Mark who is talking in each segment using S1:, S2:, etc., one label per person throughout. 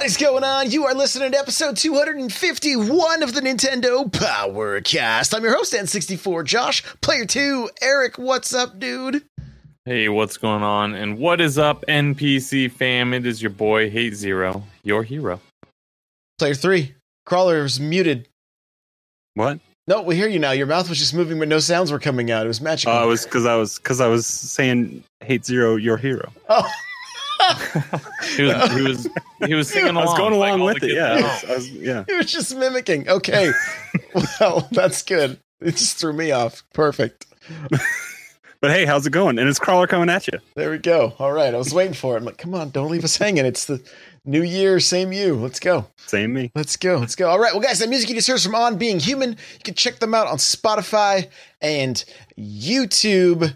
S1: What is going on? You are listening to episode 251 of the Nintendo Powercast. I'm your host, N64 Josh. Player 2, Eric, what's up, dude?
S2: Hey, what's going on? And what is up, NPC fam? It is your boy, Hate Zero, your hero.
S1: Player 3, Crawler's muted.
S3: What?
S1: No, we hear you now. Your mouth was just moving, but no sounds were coming out. It was magical.
S3: Uh, it was because I was because I was saying hate zero your hero.
S1: oh.
S2: He was he was he was singing
S3: I was going along
S2: all
S3: with it. Yeah,
S2: at
S3: I was. I was- yeah.
S1: He was just mimicking. Okay. well, that's good. It just threw me off. Perfect.
S3: But hey, how's it going? And it's crawler coming at you.
S1: There we go. All right. I was waiting for it. I'm like, come on, don't leave us hanging. It's the new year, same you. Let's go.
S3: Same me.
S1: Let's go. Let's go. All right. Well, guys, that music you just heard from On Being Human. You can check them out on Spotify and YouTube.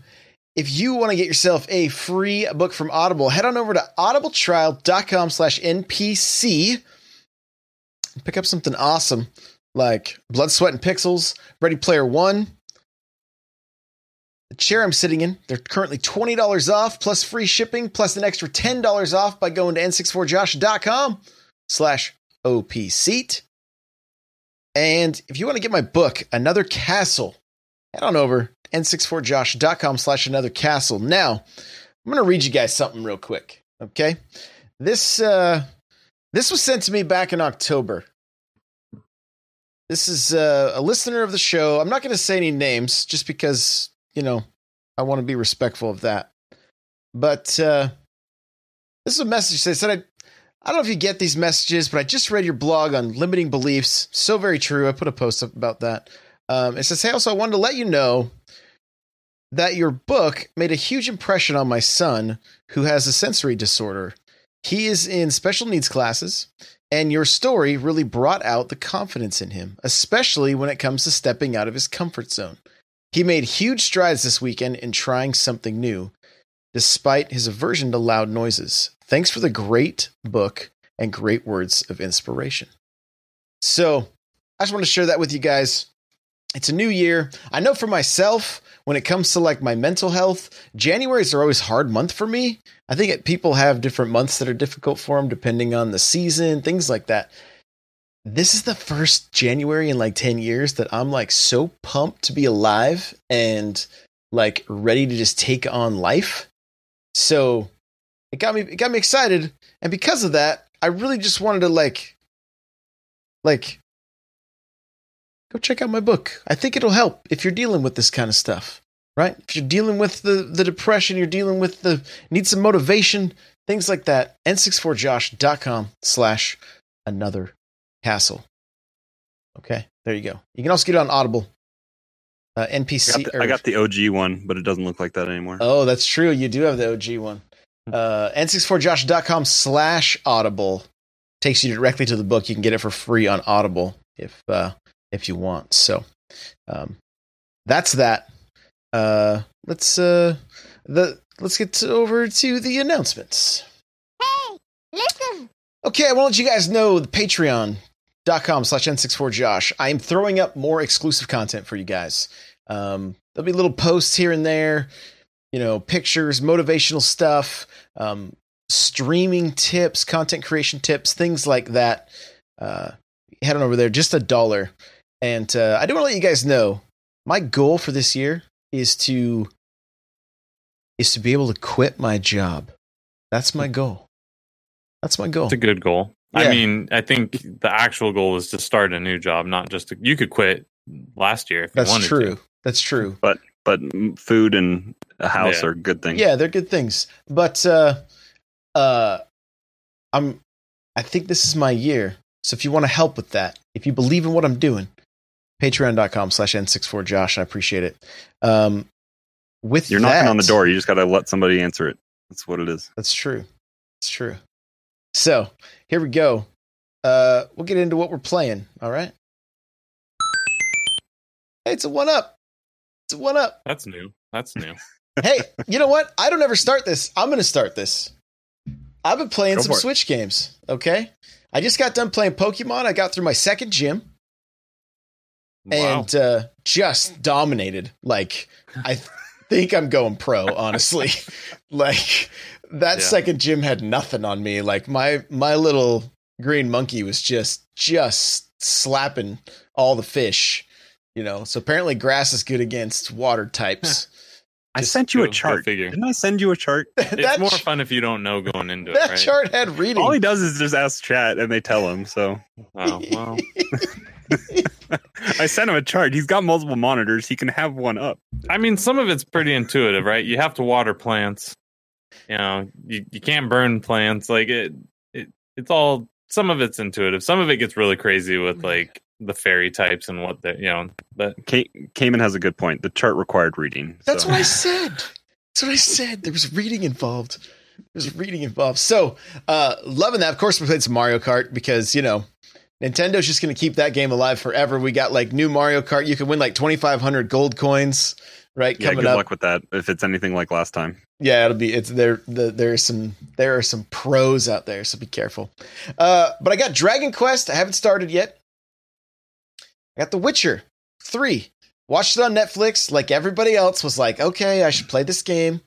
S1: If you want to get yourself a free book from Audible, head on over to audibletrial.com slash NPC. Pick up something awesome like Blood, Sweat, and Pixels, Ready Player One. The chair I'm sitting in, they're currently $20 off plus free shipping plus an extra $10 off by going to n64josh.com slash OP seat. And if you want to get my book, Another Castle, head on over n64josh.com slash another castle. Now, I'm going to read you guys something real quick. Okay. This, uh, this was sent to me back in October. This is uh, a listener of the show. I'm not going to say any names just because, you know, I want to be respectful of that. But uh, this is a message. They said, I, I don't know if you get these messages, but I just read your blog on limiting beliefs. So very true. I put a post up about that. Um, it says, Hey, also, I wanted to let you know that your book made a huge impression on my son who has a sensory disorder. He is in special needs classes, and your story really brought out the confidence in him, especially when it comes to stepping out of his comfort zone. He made huge strides this weekend in trying something new, despite his aversion to loud noises. Thanks for the great book and great words of inspiration. So, I just want to share that with you guys. It's a new year. I know for myself, when it comes to like my mental health, January's are always hard month for me. I think it, people have different months that are difficult for them depending on the season, things like that. This is the first January in like 10 years that I'm like so pumped to be alive and like ready to just take on life. So it got me it got me excited and because of that, I really just wanted to like like go check out my book. I think it'll help if you're dealing with this kind of stuff, right? If you're dealing with the the depression, you're dealing with the need some motivation, things like that. n64josh.com slash another castle. Okay, there you go. You can also get it on Audible. Uh,
S3: I
S1: NPC.
S3: got, the,
S1: or-
S3: I got the OG one, but it doesn't look like that anymore.
S1: Oh, that's true. You do have the OG one. Uh, n64josh.com slash audible takes you directly to the book. You can get it for free on Audible if uh, if you want. So um, that's that. Uh, let's uh, the let's get to, over to the announcements.
S4: Hey, listen.
S1: Okay, I want to let you guys know the patreon.com slash n64josh. I am throwing up more exclusive content for you guys. Um, there'll be little posts here and there, you know, pictures, motivational stuff, um, streaming tips, content creation tips, things like that. Uh, head on over there, just a dollar. And uh, I do want to let you guys know my goal for this year is to is to be able to quit my job. That's my goal. That's my goal.
S2: It's a good goal.
S1: Yeah.
S2: I mean, I think the actual goal is to start a new job, not just to, you could quit last year if you
S1: That's
S2: wanted
S1: true.
S2: to.
S1: That's true.
S3: But but food and a house
S2: Yeah.
S3: are good things.
S1: Yeah, they're good things. But uh uh I'm I think this is my year. So if you want to help with that, if you believe in what I'm doing, patreon.com slash n64josh. I appreciate it. Um, with
S3: You're knocking on the door. You just got to let somebody answer it. That's what it is.
S1: That's true. It's true. So here we go. Uh, we'll get into what we're playing. All right. Hey, it's a one up. It's a one up.
S2: That's new. That's new.
S1: hey, you know what? I don't ever start this. I'm going to start this. I've been playing
S3: Go
S1: some. Switch games. Okay. I just got done playing Pokemon. I got through my second gym
S2: Wow.
S1: and uh, just dominated. Like, I think I'm going pro, honestly. like, that
S2: Yeah.
S1: second gym had nothing on me. Like, my my little green monkey was just just slapping all the fish. You know, so apparently grass is good against water types.
S3: I
S1: Just
S3: sent you a chart.
S2: figure.
S3: Didn't I send you a chart?
S2: it's more
S1: ch-
S2: fun if you don't know going into it,
S1: that
S2: right?
S1: chart had reading.
S3: All he does is just ask chat and they tell him. So
S2: Oh, well,
S3: I sent him a chart. He's got multiple monitors. He can have one up.
S2: I mean, some of it's pretty intuitive, right? You have to water plants. You know, you, you can't burn plants. Like it, it, it's all. Some of it's intuitive. Some of it gets really crazy with like the fairy types and what they, you know. But
S3: Ka- Cayman has a good point. The chart required reading.
S1: That's
S3: so.
S1: what I said. That's what I said. There was reading involved. There's reading involved. So, uh, loving that. Of course, we played some Mario Kart because, you know, Nintendo's just going to keep that game alive forever. We got like new Mario Kart. You can win like 2,500 gold coins, right?
S3: Yeah, good
S1: up.
S3: luck with that. If it's anything like last time.
S1: Yeah, it'll be it's there the, there's some there are some pros out there, so be careful. Uh but I got Dragon Quest, I haven't started yet. I got The Witcher 3. Watched it on Netflix like everybody else was like, "Okay, I should play this game."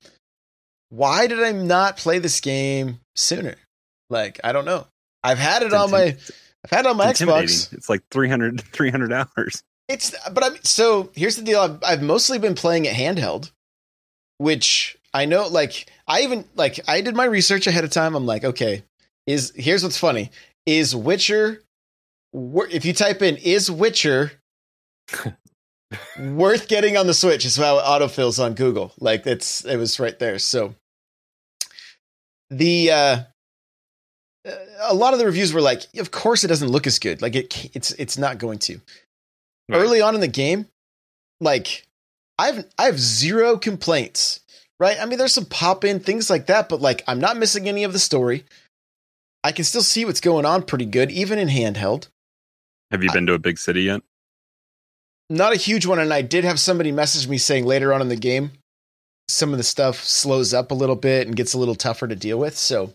S1: Why did I not play this game sooner? Like, I don't know. I've had it on my I've had it on my Xbox.
S3: It's like 300, 300 hours.
S1: It's but I'm so here's the deal. I've, I've mostly been playing it handheld, which I know. Like I even like I did my research ahead of time. I'm like, okay, is here's what's funny: is Witcher. If you type in "is Witcher" worth getting on the Switch, is how it autofills on Google. Like it's it was right there. So the uh a lot of the reviews were like, of course it doesn't look as good. Like it, it's it's not going to
S2: Right.
S1: early on in the game, like I've I have zero complaints. Right? I mean, there's some pop in things like that, but like I'm not missing any of the story. I can still see what's going on pretty good, even in handheld.
S3: Have you been to a big city yet?
S1: Not a huge one, and I did have somebody message me saying later on in the game, some of the stuff slows up a little bit and gets a little tougher to deal with. So,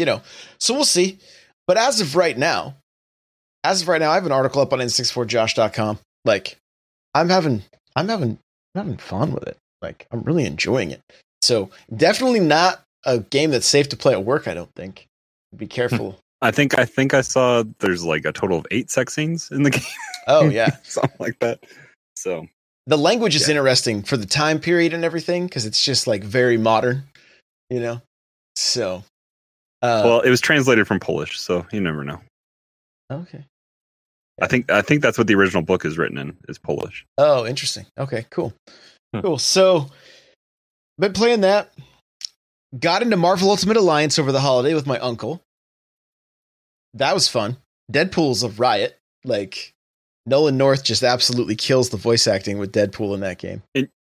S1: you know, so we'll see. But as of right now, as of right now, I have an article up on n64josh.com. Like, I'm having, I'm having, I'm having fun with it. Like, I'm really enjoying it. So, definitely not a game that's safe to play at work. I don't think. Be hmm. careful.
S3: I think I think I saw there's like a total of eight sex scenes in the game,
S1: oh yeah,
S3: something like that. So
S1: the language is
S3: Yeah.
S1: interesting for the time period and everything because it's just like very modern, you know. So, uh,
S3: well, it was translated from Polish, so you never know.
S1: okay.
S3: I think I think that's what the original book is written in is Polish.
S1: Oh, interesting. Okay, cool,
S2: Hmm.
S1: cool. So, been playing that. Got into Marvel Ultimate Alliance over the holiday with my uncle. That was fun. Deadpool's a riot. Like Nolan North just absolutely kills the voice acting with Deadpool in that game.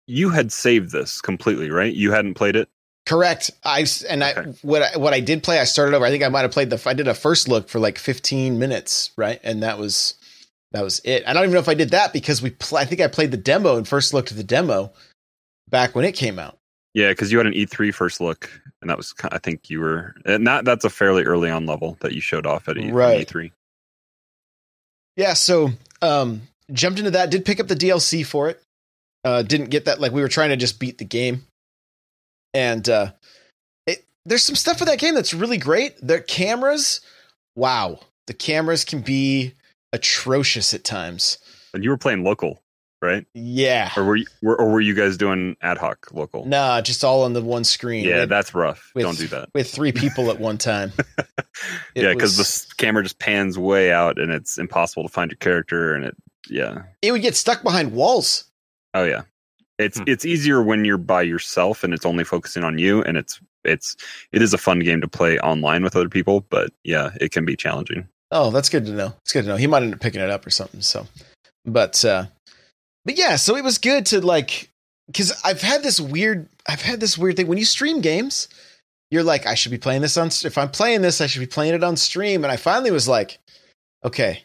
S3: You had saved this completely, right? You hadn't played it.
S1: Correct. I and I what I, what I did play, I started over. I think I might have played the. I did a first look for like 15 minutes, right? And that was that was it. I don't even know if I did that because we. Pl- I think I played the demo and first looked at the demo back when it came out.
S3: Yeah, because you had an E3 first look, and that was I think you were, and that that's a fairly early on level that you showed off at E-
S1: Right.
S3: E3.
S1: Yeah. So um, jumped into that. Did pick up the DLC for it. Uh, didn't get that. Like we were trying to just beat the game, and uh, it, there's some stuff with that game that's really great. The cameras, wow, the cameras can be atrocious at times.
S3: And you were playing local, right?
S1: Yeah.
S3: Or were you, were, or were you guys doing ad hoc local?
S1: Nah, just all on the one screen.
S3: yeah,
S1: with,
S3: that's rough.
S1: with-
S3: Don't do that.
S1: with three people at one time.
S3: Yeah, because the camera just pans way out, and it's impossible to find your character. And it, yeah,
S1: it would get stuck behind walls.
S3: oh yeah, it's
S2: Hmm.
S3: it's easier when you're by yourself and it's only focusing on you, and it's it's it is a fun game to play online with other people, but yeah, it can be challenging.
S1: Oh, that's good to know. It's good to know. He might end up picking it up or something. So, but uh, but yeah, so it was good to like because I've had this weird I've had this weird thing when you stream games, you're like I should be playing this on if I'm playing this I should be playing it on stream, and I finally was like, okay,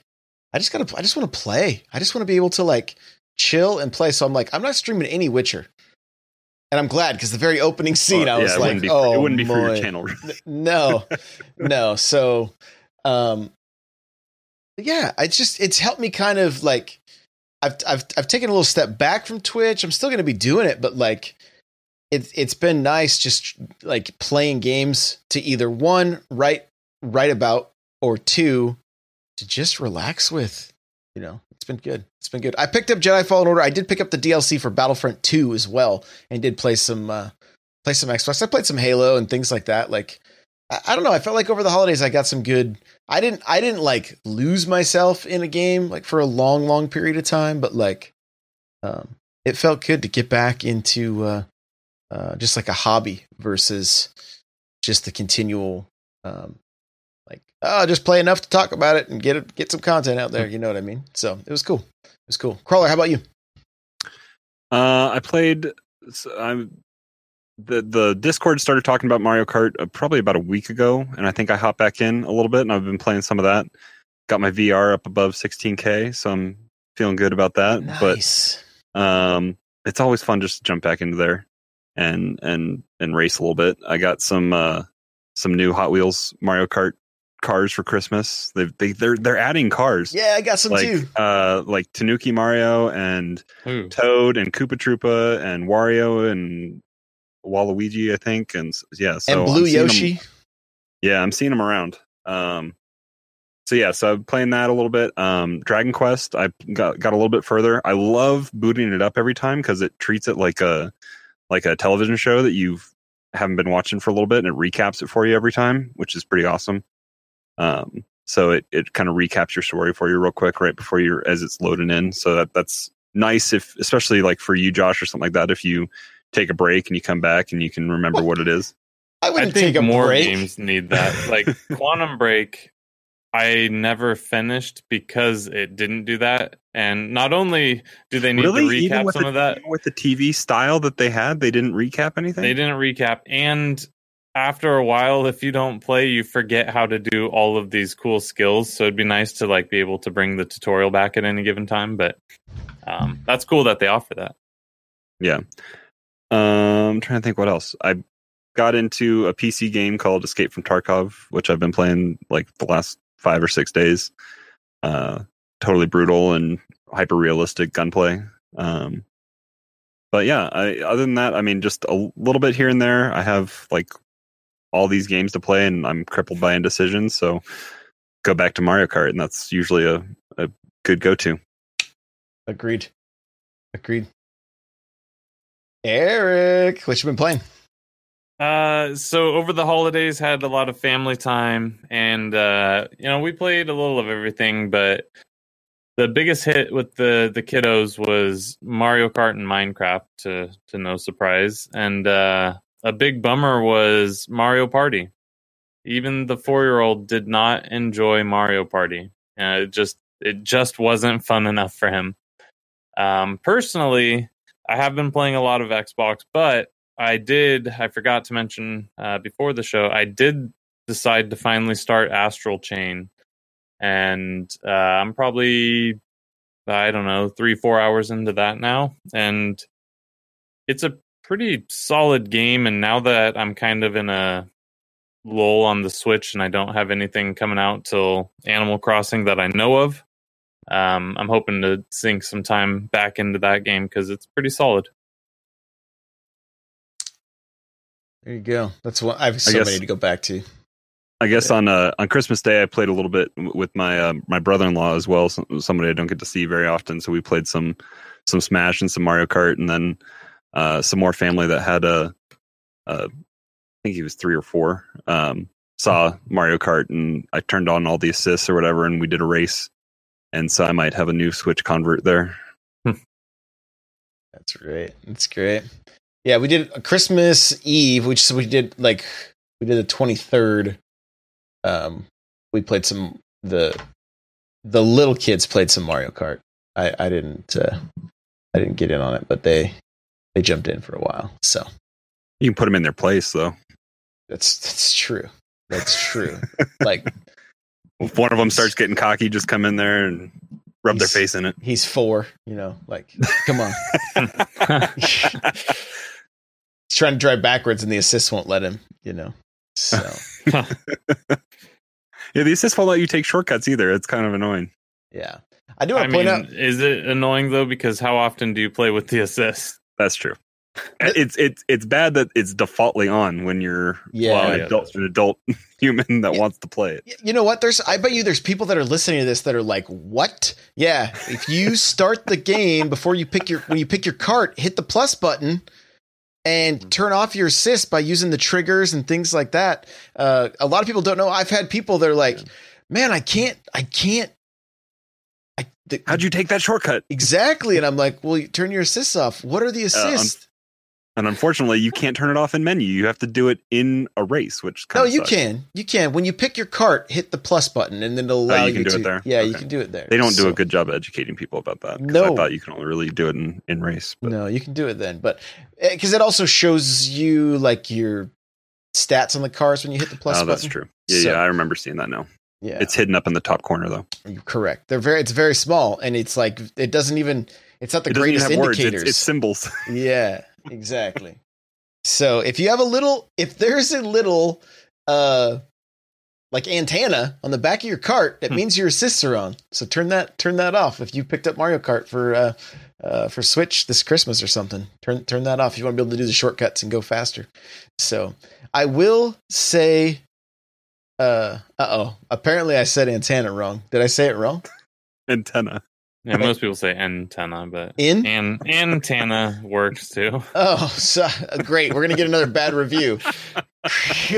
S1: I just gotta I just want to play. I just want to be able to like chill and play. So I'm like I'm not streaming any Witcher. And I'm glad because the very opening scene, I was
S3: yeah,
S1: like, "Oh,
S3: it wouldn't be for your channel.
S1: no no so um yeah i just it's helped me kind of like i've i've i've taken a little step back from twitch i'm still going to be doing it but like it's it's been nice just like playing games to either one write write about or two to just relax with you know it's been good it's been good i picked up jedi fallen order i did pick up the dlc for battlefront 2 as well and did play some uh play some xbox i played some halo and things like that like I, I don't know. I felt like over the holidays I got some good. I didn't. I didn't like lose myself in a game like for a long, long period of time. But like, um, it felt good to get back into uh, uh, just like a hobby versus just the continual, um, oh, just play enough to talk about it and get it, get some content out there. You know what I mean? So it was cool. It was cool. Crawler, how about you?
S3: Uh, I played. so I'm the the Discord started talking about Mario Kart uh, probably about a week ago, and I think I hopped back in a little bit, and I've been playing some of that. Got my VR up above 16k, so I'm feeling good about that.
S1: Nice.
S3: But um, it's always fun just to jump back into there and and and race a little bit. I got some uh some new Hot Wheels Mario Kart cars for Christmas. They they they're they're adding cars.
S1: yeah, I got some
S3: like
S1: too.
S3: uh like Tanuki Mario and
S2: Ooh.
S3: Toad and Koopa Troopa and Wario and Waluigi, I think, and yeah, so
S1: and Blue
S3: seeing 'em-
S1: Yoshi.
S3: yeah, I'm seeing them around. Um, so yeah, so I'm playing that a little bit. Um, Dragon Quest, I got got a little bit further. I love booting it up every time because it treats it like a like a television show that you've haven't been watching for a little bit, and it recaps it for you every time, which is pretty awesome. Um, so it it kind of recaps your story for you real quick right before you're as it's loading in. So that that's nice if especially like for you, Josh, or something like that. If you take a break and you come back and you can remember what it is.
S1: I
S2: I
S1: wouldn't
S2: think
S1: take a
S2: more
S1: break.
S2: games need that. Like Quantum Break, I never finished because it didn't do that. And not only do they need to recap
S3: with
S2: some
S3: the,
S2: of that,
S3: even with the TV style that they had, they didn't recap anything.
S2: they didn't recap. And after a while, if you don't play, you forget how to do all of these cool skills. So it'd be nice to like be able to bring the tutorial back at any given time. But um, that's cool that they offer that.
S3: Yeah. Um, I'm trying to think what else. I got into a PC game called Escape from Tarkov, which I've been playing like the last five or six days. Uh, totally brutal and hyper realistic gunplay. Um, but yeah, I, other than that, I mean, just a little bit here and there. I have like all these games to play, and I'm crippled by indecision. So go back to Mario Kart, and that's usually a, a good go to.
S1: Agreed. Agreed. Eric, what you been playing?
S2: Uh, so over the holidays, had a lot of family time, and uh, you know, we played a little of everything. But the biggest hit with the the kiddos was Mario Kart and Minecraft, to to no surprise. And uh, a big bummer was Mario Party. Even the four year old did not enjoy Mario Party. Uh, it just it just wasn't fun enough for him. Um, personally, I have been playing a lot of Xbox, but I did. I forgot to mention uh, before the show. I did decide to finally start Astral Chain, and uh, I'm probably I don't know three four hours into that now, and it's a pretty solid game. And now that I'm kind of in a lull on the Switch, and I don't have anything coming out till Animal Crossing that I know of, um, I'm hoping to sink some time back into that game because it's pretty solid.
S1: There you go. That's what I have so
S3: guess-
S1: many to go back to.
S3: I guess on uh, on Christmas Day, I played a little bit with my uh, my brother in law as well. Somebody I don't get to see very often, so we played some some Smash and some Mario Kart, and then uh, some more family that had a, a I think he was three or four um, saw Mario Kart, and I turned on all the assists or whatever, and we did a race, and so I might have a new Switch convert there.
S1: That's great. That's great. Yeah, we did a Christmas Eve, which we did like we did the twenty third. Um, we played some the the little kids played some Mario Kart. I I didn't uh, I didn't get in on it, but they they jumped in for a while. So
S3: You can put them in their place though.
S1: that's that's true. That's true. like
S3: If one of them starts getting cocky, just come in there and rub their face in it.
S1: he's four, you know. Like come on, he's trying to drive backwards, and the assist won't let him. You know. So
S3: Yeah, the assist won't let you take shortcuts either. It's kind of annoying.
S1: yeah, I do
S2: I
S1: want to
S2: mean,
S1: point out.
S2: is it annoying though? Because how often do you play with the assist?
S3: That's true. It's it's it's bad that it's defaultly on when you're
S1: Yeah.
S3: well, an
S2: Yeah,
S3: adult, an adult human that
S1: Yeah.
S3: wants to play it.
S1: You know what? There's I bet you there's people that are listening to this that are like, "What?" Yeah, if you start the game before you pick your when you pick your cart, hit the plus button and turn off your assist by using the triggers and things like that. Uh, a lot of people don't know. I've had people that are like, "Man, I can't, I can't." The,
S3: How'd you take that shortcut?
S1: exactly? And I'm like, "Well, you turn your assists off. What are the uh, assists?"
S3: And unfortunately, you can't turn it off in menu. You have to do it in a race, which
S1: no, you can. You can. When you pick your cart, hit the plus button, and then it'll allow
S3: Oh, you can do
S1: to.
S3: it there?
S1: Yeah, you can do it there.
S3: They don't do
S1: So-
S3: a good job of educating people about that.
S1: No.
S3: I thought you can only really do it in, in race. But
S1: No, you can do it then, but eh, because it also shows you like your stats on the cars when you hit the oh, plus
S3: oh,
S1: button.
S3: that's true. Yeah,
S1: So-
S3: yeah, I remember seeing that now.
S1: Yeah,
S3: It's hidden up in the top corner though.
S1: you're correct. They're very. It's very small, and it's like it doesn't even. It's not the
S3: it
S1: greatest indicators.
S3: It's, it's symbols.
S1: yeah, exactly. so if you have a little, if there's a little, uh, like antenna on the back of your cart, that
S3: Hmm.
S1: means your assists are on. So turn that turn that off. If you picked up Mario Kart for uh, uh, for Switch this Christmas or something, turn turn that off. If you want to be able to do the shortcuts and go faster. So I will say, uh, uh oh. Apparently, I said antenna wrong. Did I say it wrong?
S3: Antenna.
S2: Yeah, most people say antenna, but
S1: In.
S2: and antenna works too.
S1: Oh, so, great. We're gonna get another bad review.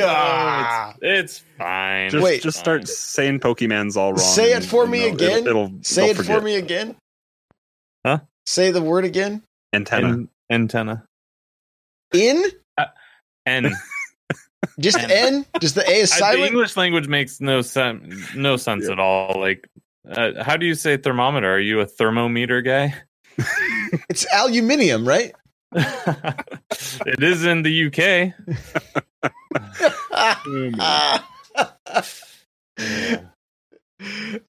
S1: Ah.
S2: It's fine.
S3: Just,
S1: Wait.
S3: just start saying Pokemon's all wrong.
S1: Say it for
S3: you
S1: me
S3: know,
S1: again.
S3: It'll, it'll
S1: Say
S3: they'll
S1: it for me again.
S2: Huh?
S1: Say the word again.
S3: Antenna.
S2: An- antenna.
S1: In.
S2: N.
S1: Just
S2: N.
S1: N. Just the A is
S2: I- the
S1: silent.
S2: English language makes no sense. No sense
S3: Yeah.
S2: at all. Like, uh, how do you say thermometer? Are you a thermometer guy?
S1: It's aluminium, right?
S2: it is in the UK.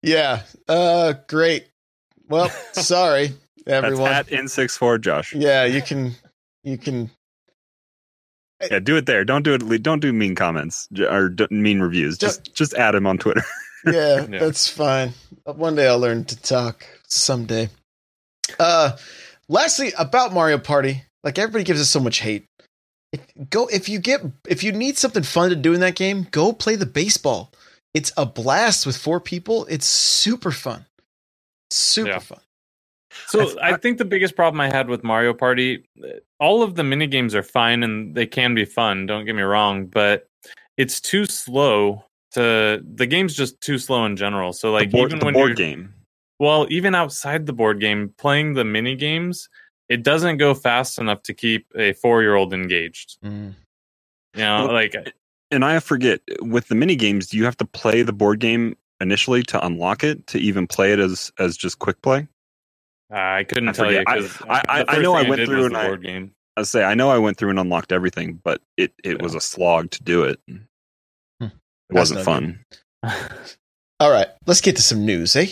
S1: yeah. Uh, great. Well, sorry,
S3: That's
S1: everyone.
S3: at N64 Josh.
S1: Yeah, you can. You can.
S3: Yeah, do it there. Don't do it. Don't do mean comments or mean reviews. Just just add him on Twitter.
S1: Yeah,
S2: Yeah.
S1: that's fine. One day I'll learn to talk. Someday. Uh, lastly, about Mario Party, like everybody gives us so much hate. If, go if you get if you need something fun to do in that game, go play the baseball. It's a blast with four people. It's super fun. Super
S2: Yeah.
S1: fun.
S2: So I think the biggest problem I had with Mario Party, all of the mini games are fine and they can be fun. Don't get me wrong, but it's too slow. To the game's just too slow in general. So like
S3: the board,
S2: even
S3: the
S2: when
S3: board
S2: you're
S3: game.
S2: well, even outside the board game, playing the mini games, it doesn't go fast enough to keep a four year old engaged. Mm. You know,
S3: Well,
S2: like
S3: And I forget with the mini games, do you have to play the board game initially to unlock it to even play it as as just quick play.
S2: I couldn't
S3: I
S2: tell you
S3: forget. I- I- I- I know I went through and
S2: the
S3: I-
S2: board game.
S3: I say I know I went through and unlocked everything, but it it was a slog to do it.
S1: Hmm.
S3: It wasn't
S1: no
S3: fun.
S1: All right, let's get to some news, eh?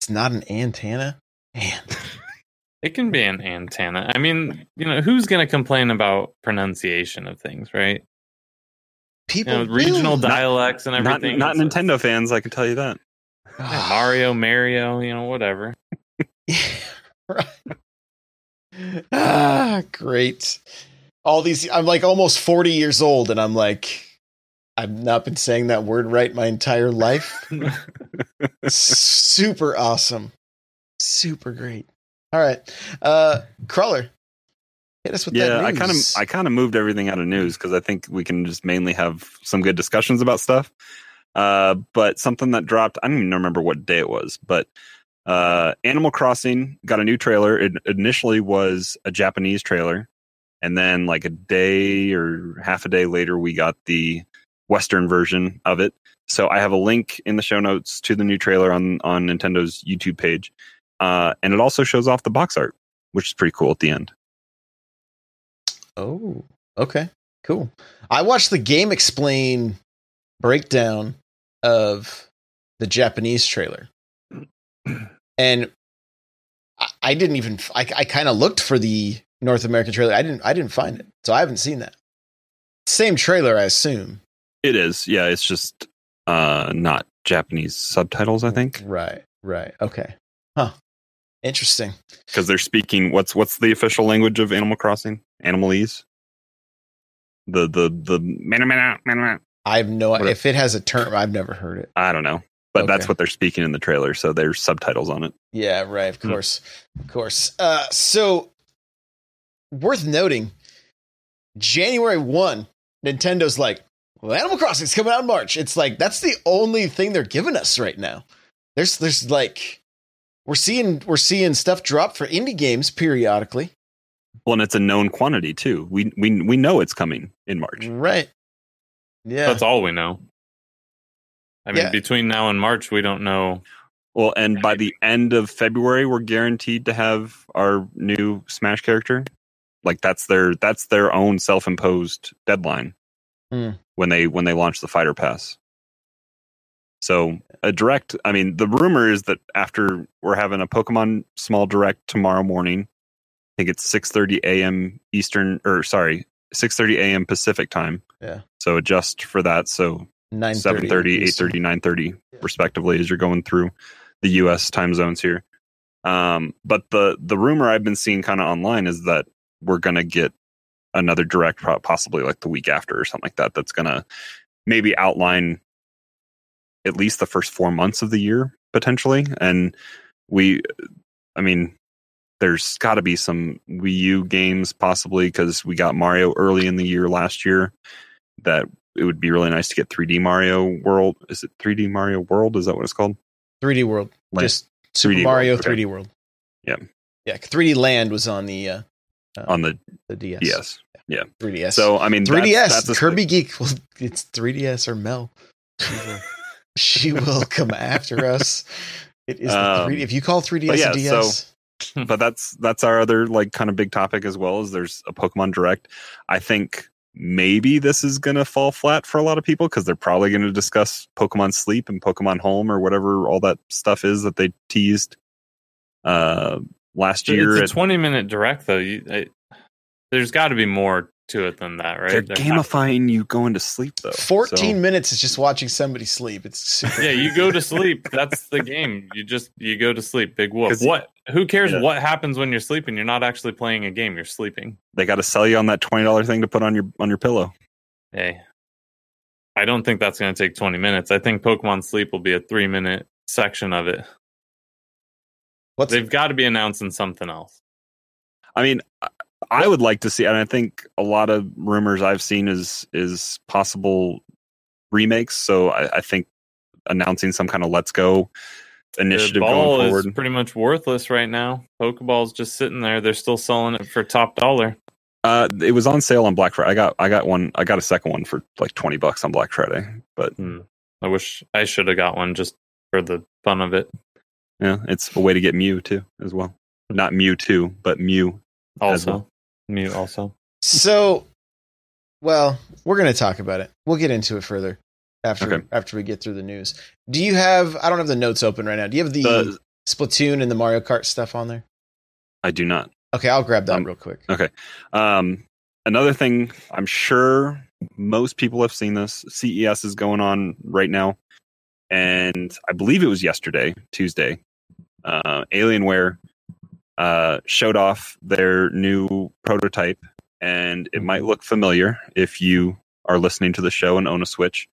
S1: It's not an antenna. Man.
S2: It can be an antenna. I mean, you know, who's going to complain about pronunciation of things, right? You
S1: People
S2: know, regional
S1: will.
S2: dialects and
S3: Not
S2: everything.
S3: not
S2: It's-
S3: Nintendo fans, I can tell you that.
S2: Yeah, Mario, Mario, you know, whatever.
S1: right. Ah, great. All these, I'm like almost 40 years old, and I'm like, I've not been saying that word right my entire life. Super awesome. Super great. All right. Uh, Crawler, hit us with
S3: yeah, I kind of I kind of moved everything out of news because I think we can just mainly have some good discussions about stuff. Uh, but something that dropped, I don't even remember what day it was, but uh, Animal Crossing got a new trailer. It initially was a Japanese trailer, and then like a day or half a day later, we got the Western version of it. So I have a link in the show notes to the new trailer on on Nintendo's YouTube page, uh, and it also shows off the box art, which is pretty cool at the end.
S1: Oh, okay, cool. I watched the GameXplain breakdown of the Japanese trailer, and I, I didn't even. I, I kind of looked for the North American trailer. I didn't. I didn't find it, so I haven't seen that. Same trailer, I assume.
S3: It is, yeah. It's just uh, not Japanese subtitles, I think,
S1: Right. Right. Okay. Huh. Interesting.
S3: because they're speaking. What's what's the official language of Animal Crossing? Animalese. The the the
S1: I have no.
S3: What-
S1: If it has a term, I've never heard it.
S3: I don't know, but that's what they're speaking in the trailer. So there's subtitles on it.
S1: Yeah, right. Of
S3: Hmm.
S1: course, of course. Uh, so worth noting, January one, Nintendo's like, well, Animal Crossing's coming out in March. It's like that's the only thing they're giving us right now. There's, there's like, we're seeing, we're seeing stuff drop for indie games periodically.
S3: Well, and it's a known quantity too. We we we know it's coming in March.
S1: Right. Yeah.
S2: That's all we know. I mean,
S1: Yeah.
S2: between now and March, we don't know.
S3: Well, and by the end of February, we're guaranteed to have our new Smash character. Like that's their that's their own self imposed deadline
S1: Hmm.
S3: when they when they launch the fighter pass. So a direct. I mean, the rumor is that after we're having a Pokemon small direct tomorrow morning, I think it's six thirty a.m. Eastern or sorry, six thirty a.m. Pacific time.
S1: Yeah.
S3: So adjust for that. So
S1: 9:30
S3: 7.30
S1: Eastern.
S3: 8.30 9.30
S1: Yeah.
S3: respectively as you're going through the us time zones here um, but the the rumor i've been seeing kind of online is that we're going to get another direct possibly like the week after or something like that that's going to maybe outline at least the first four months of the year potentially and we i mean there's got to be some wii u games possibly because we got mario early in the year last year that it would be really nice to get 3D Mario World. Is it 3D Mario World? Is that what it's called?
S1: 3D World.
S3: Land.
S1: Just Super
S3: 3D
S1: Mario
S3: World,
S1: 3D World.
S3: Yeah.
S1: Yeah. 3D Land was on the uh, uh,
S3: On the
S1: the DS.
S3: DS.
S1: 3DS.
S3: So I mean,
S1: 3DS.
S3: that's a-
S1: Kirby Geek. Well, it's 3DS or Mel. She will, she will come after us. It is the
S3: Um,
S1: 3D. If you call 3DS
S3: yeah,
S1: a DS,
S3: but that's that's our other like kind of big topic as well. Is there's a Pokemon Direct. I think maybe this is gonna fall flat for a lot of people because they're probably going to discuss Pokemon Sleep and Pokemon Home or whatever all that stuff is that they teased uh last year.
S2: It's a
S3: at-
S2: 20 minute direct, though. You, I, there's got to be more to it than that, right?
S3: they're
S2: There has-
S3: gamifying you going to sleep though.
S1: 14
S3: So-
S1: minutes is just watching somebody sleep. It's super.
S2: yeah, you go to sleep. That's the game. You just you go to sleep. Big whoop.
S3: 'Cause-
S2: What? Who cares
S3: Yeah.
S2: what happens when you're sleeping? You're not actually playing a game. You're sleeping.
S3: they got to sell you on that twenty dollar thing to put on your on your pillow.
S2: Hey, I don't think that's going to take 20 minutes. I think Pokemon Sleep will be a three minute section of it.
S1: What's
S2: They've got to be announcing something else.
S3: I mean, I- would like to see, and I think a lot of rumors I've seen is is possible remakes. So I, I think announcing some kind of "Let's Go"
S2: The
S3: initiative
S2: ball
S3: going
S2: is pretty much worthless right now. Pokeball's just sitting there. They're still selling it for top dollar.
S3: Uh, it was on sale on Black Friday. I got I got one. I got a second one for like twenty bucks on Black Friday. But
S2: Hmm. I wish I should have got one just for the fun of it.
S3: yeah, it's a way to get Mew too as well. Not Mew two, but Mew.
S2: Also,
S3: well.
S2: Mute. Also,
S1: so? Well, we're going to talk about it. We'll get into it further after
S3: Okay.
S1: after we get through the news. Do you have? I don't have the notes open right now. Do you have the,
S3: The-
S1: Splatoon and the Mario Kart stuff on there?
S3: I do not.
S1: Okay, I'll grab that
S3: Um,
S1: real quick. Okay.
S3: Um, another thing, I'm sure most people have seen this. CES is going on right now, and I believe it was yesterday, Tuesday. Uh, Alienware uh, showed off their new prototype, and it might look familiar if you are listening to the show and own a Switch,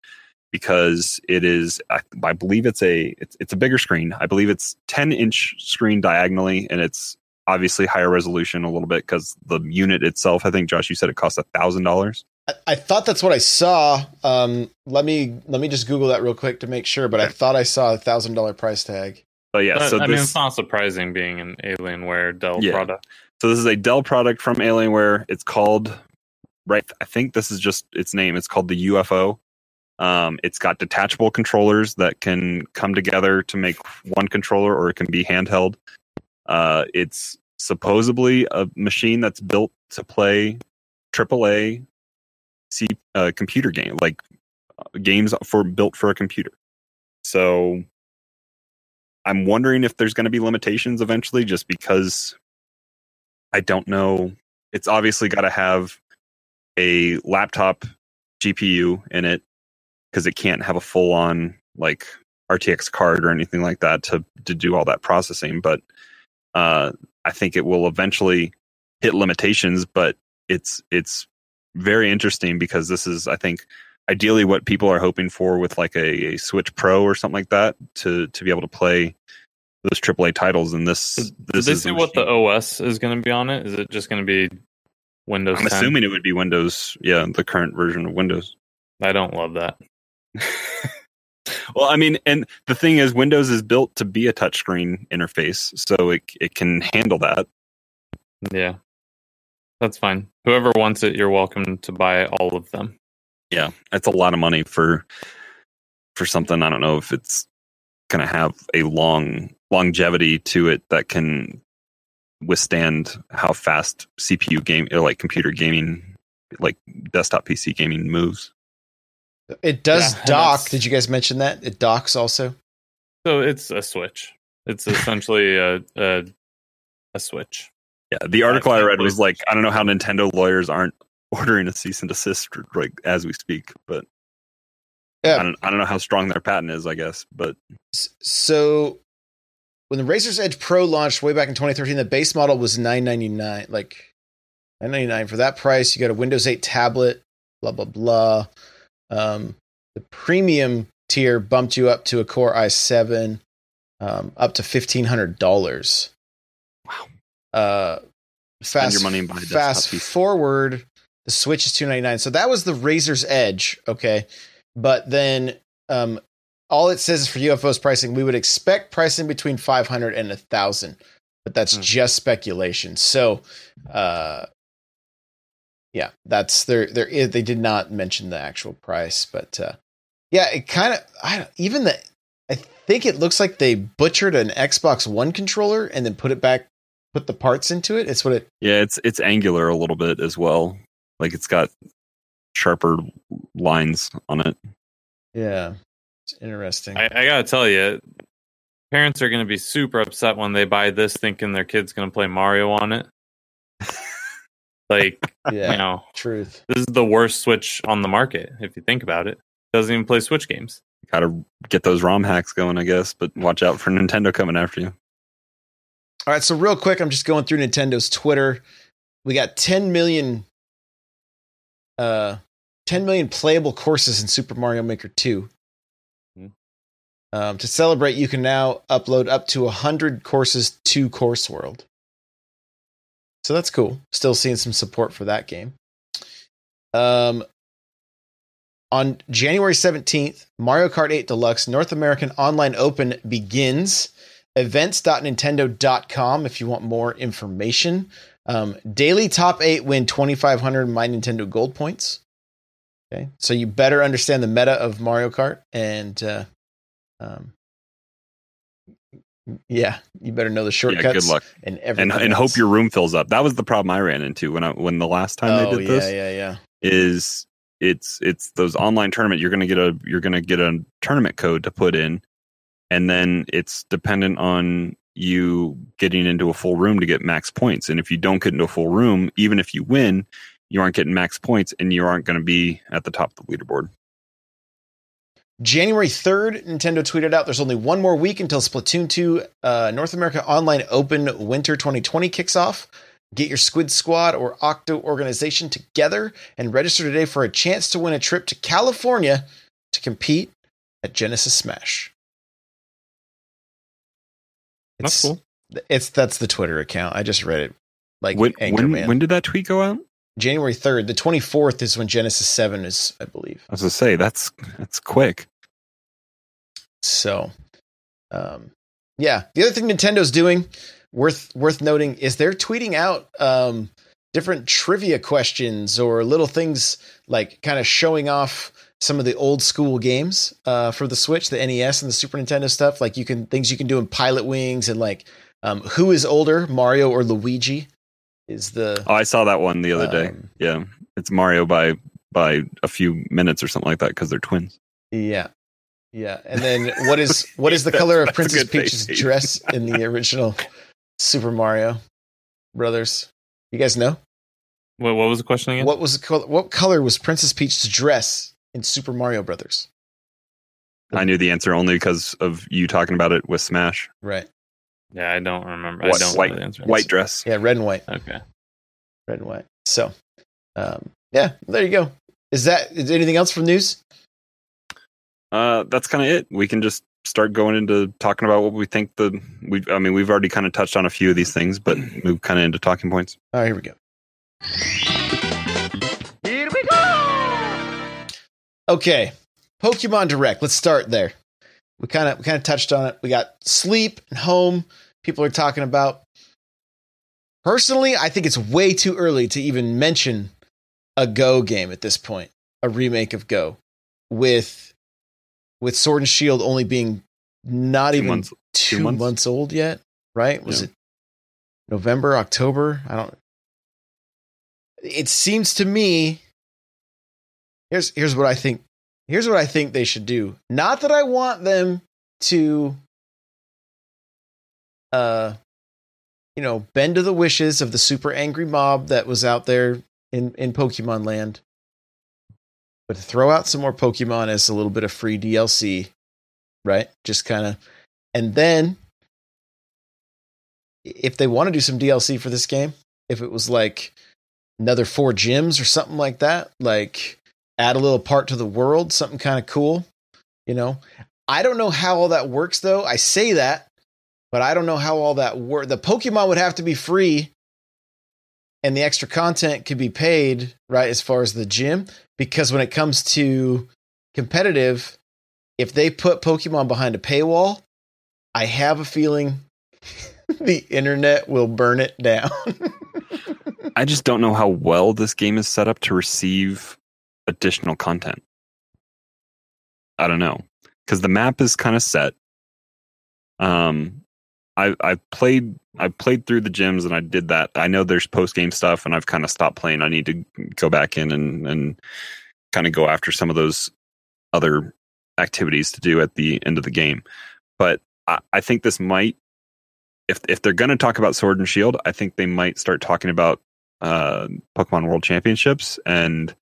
S3: because it is. I, I believe it's a it's, it's a bigger screen. I believe it's 10 inch screen diagonally, and it's obviously higher resolution a little bit because the unit itself. I think Josh, you said it costs a thousand dollars.
S1: I, I thought that's what I saw. Um, let me let me just Google that real quick to make sure. But I thought I saw a thousand dollar price tag.
S3: But yeah,
S2: But,
S3: so
S2: I mean,
S3: this,
S2: it's not surprising being an Alienware Dell
S3: Yeah.
S2: product.
S3: so this is a Dell product from Alienware. It's called right. I think this is just its name. It's called the UFO. Um, it's got detachable controllers that can come together to make one controller, or it can be handheld. Uh, it's supposedly a machine that's built to play AAA C uh, computer game, like uh, games for built for a computer. So I'm wondering if there's going to be limitations eventually, just because I don't know. It's obviously got to have a laptop GPU in it because it can't have a full on like RTX card or anything like that to to do all that processing. But uh, I think it will eventually hit limitations. But it's it's very interesting because this is I think ideally what people are hoping for with like a, a Switch Pro or something like that to to be able to play those AAA titles. And this
S2: Did
S3: this
S2: they
S3: is
S2: say what the. OS is going to be on it? Is it just going to be Windows?
S3: I'm
S2: 10?
S3: assuming it would be Windows. Yeah, the current version of Windows.
S2: I don't love that.
S3: well, I mean, and the thing is, Windows is built to be a touchscreen interface, so it it can handle that.
S2: Yeah, that's fine. Whoever wants it, you're welcome to buy all of them.
S3: Yeah, that's a lot of money for for something. I don't know if it's going to have a long longevity to it that can withstand how fast CPU game or like computer gaming, like desktop PC gaming moves.
S1: It does
S2: Yeah,
S1: dock. Did you guys mention that it docks also?
S2: So it's a Switch. It's essentially a a, a Switch.
S3: Yeah, the article I
S2: can't
S3: read was like, I don't know how Nintendo lawyers aren't ordering a cease and desist like as we speak, but I don't I don't know how strong their patent is, I guess, but
S1: So when the Razer's Edge Pro launched way back in 2013, the base model was 999. Like 999 for that price. You got a Windows 8 tablet. Blah blah blah. Um, the premium tier bumped you up to a Core i7, um, up to fifteen hundred dollars.
S3: Wow.
S1: Uh,
S3: Spend your money and buy
S1: fast forward, the Switch is two ninety nine. So that was the Razer's Edge. Okay, but then um, all it says is for UFOs pricing, we would expect pricing between 500 and 1000, but that's
S2: Hmm.
S1: just speculation. So, uh, yeah, that's there. There is, they did not mention the actual price, but uh, yeah, it kind of, I don't- even the, I think it looks like they butchered an Xbox One controller and then put it back, put the parts into it. It's what it,
S3: yeah, it's it's angular a little bit as well. Like it's got sharper lines on it.
S1: yeah, it's interesting.
S2: I, I gotta tell you, parents are going to be super upset when they buy this, thinking their kid's going to play Mario on it. like,
S1: yeah,
S2: you know,
S1: truth.
S2: this is the worst Switch on the market if you think about it. Doesn't even play Switch games.
S3: Got to get those ROM hacks going, I guess, but watch out for Nintendo coming after you.
S1: All right, so real quick, I'm just going through Nintendo's Twitter. We got 10 million uh 10 million playable courses in Super Mario Maker 2.
S2: Hmm.
S1: Um, to celebrate, you can now upload up to 100 courses to Course World. So that's cool. Still seeing some support for that game. Um, on January 17th, Mario Kart 8 Deluxe North American Online Open begins events.nintendo.com if you want more information. Um, daily top eight win 2,500 My Nintendo Gold points. Okay, so you better understand the meta of Mario Kart, and uh, um, yeah, you better know the shortcuts.
S3: Yeah, good luck.
S1: and
S3: And
S1: everything.
S3: and hope your room fills up. That was the problem I ran into when I when the last time
S1: Oh
S3: they did
S1: yeah,
S3: this.
S1: Yeah, yeah, yeah.
S3: is it's it's those online tournament you're to get a you're going to get a tournament code to put in and then it's dependent on you getting into a full room to get max points and if you don't get into a full room even if you win you aren't getting max points and you aren't going to be at the top of the leaderboard
S1: January 3rd, Nintendo tweeted out there's only one more week until Splatoon 2 uh, North America Online Open Winter 2020 kicks off. Get your Squid Squad or Octo organization together and register today for a chance to win a trip to California to compete at Genesis Smash.
S2: That's
S1: It's,
S2: cool.
S1: it's that's the Twitter account. I just read it like
S3: when, when when did that tweet go out
S1: January 3rd. The 24th is when Genesis 7 is, I believe.
S3: I was gonna say that's that's quick.
S1: So, um, yeah. The other thing Nintendo's doing worth worth noting is they're tweeting out um, different trivia questions or little things like kind of showing off some of the old school games uh, for the Switch, the NES, and the Super Nintendo stuff. Like you can things you can do in Pilotwings and like um, who is older, Mario or Luigi? Is the
S3: Oh, I saw that one the other day.
S1: Um,
S3: Yeah, it's Mario by by a few minutes or something like that because they're twins.
S1: Yeah. Yeah. And then what is what is the color of Princess
S3: good face,
S1: Peach's dress in the original Super Mario Brothers? You guys know?
S2: What, what was the question again?
S1: What was the color, what color was Princess Peach's dress in Super Mario Brothers?
S3: I knew the answer only because of you talking about it with Smash.
S1: Right.
S2: Yeah, I don't remember.
S3: White-
S2: I don't
S3: white-
S2: know the answer.
S3: White dress.
S1: Yeah, red and white.
S2: Okay.
S1: Red and white. So um yeah, there you go. Is that is anything else from news?
S3: Uh, that's kind of it. We can just start going into talking about what we think the we. I mean, we've already kind of touched on a few of these things, but move kind of into talking points.
S1: All right, here we go. Okay, Pokemon Direct. Let's start there. We kind of we kind of touched on it. We got sleep and home. People are talking about. Personally, I think it's way too early to even mention a Go game at this point, a remake of Go, with with Sword and Shield only being not
S3: Two
S1: even
S3: months-
S1: two,
S3: months?
S1: months? old yet. Right? Was
S3: Yeah.
S1: it November, October? I don't. It seems to me. Here's here's what I think. Here's what I think they should do. Not that I want them to, uh, you know, bend to the wishes of the super angry mob that was out there in in Pokemon Land, but throw out some more Pokemon as a little bit of free DLC, right? Just kind of, and then if they want to do some DLC for this game, if it was like another four gyms or something like that, like add a little part to the world, something kind of cool, you know. I don't know how all that works though. I say that, but I don't know how all that work. The Pokemon would have to be free and the extra content could be paid, right, as far as the gym, because when it comes to competitive, if they put Pokemon behind a paywall, I have a feeling the internet will burn it down.
S3: I just don't know how well this game is set up to receive additional content. I don't know because the map is kind of set. Um, I I played I played through the gyms and I did that. I know there's post game stuff and I've kind of stopped playing. I need to go back in and and kind of go after some of those other activities to do at the end of the game. But I, I think this might if if they're going to talk about Sword and Shield, I think they might start talking about uh, Pokemon World Championships and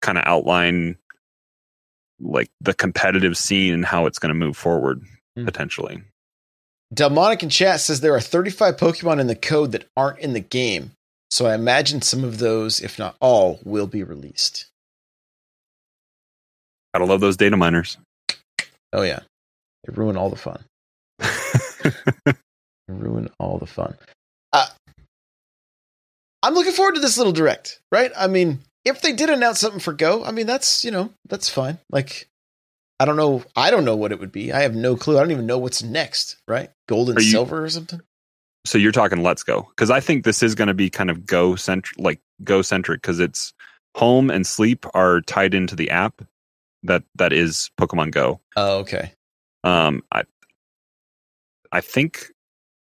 S3: kind of outline like the competitive scene and how it's going to move forward
S1: Hmm.
S3: potentially.
S1: Delmonic in chat says there are 35 Pokemon in the code that aren't in the game. So I imagine some of those, if not all, will be released.
S3: Gotta love those data miners.
S1: Oh yeah. They ruin all the fun. They ruin all the fun. Uh, I'm looking forward to this little direct, right? I mean, if they did announce something for Go, I mean that's, you know, that's fine. Like I don't know I don't know what it would be. I have no clue. I don't even know what's next, right? Gold and
S3: you-
S1: silver or something?
S3: so you're talking Let's Go because I think this is going to be kind of Go centric, like Go centric, because it's home and sleep are tied into the app that that is Pokemon Go.
S1: Oh, okay.
S3: Um, I I think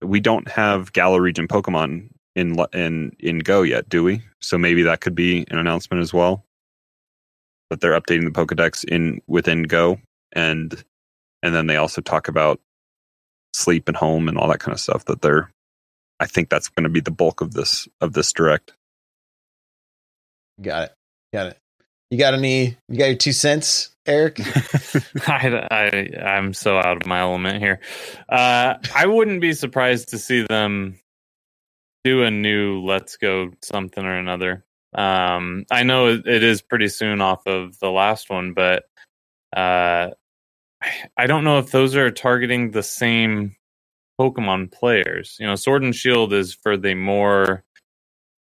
S3: we don't have Galar region Pokemon in in in Go yet, do we? So maybe that could be an announcement as well. That they're updating the Pokedex in within Go, and and then they also talk about sleep and home and all that kind of stuff. That they're, I think that's going to be the bulk of this of this direct.
S1: Got it. Got it. You got any? You got your two cents, Eric?
S2: I, I I'm so out of my element here. Uh, I wouldn't be surprised to see them do a new "Let's Go" something or another. Um, I know it, is pretty soon off of the last one, but uh, I don't know if those are targeting the same Pokemon players. You know, Sword and Shield is for the more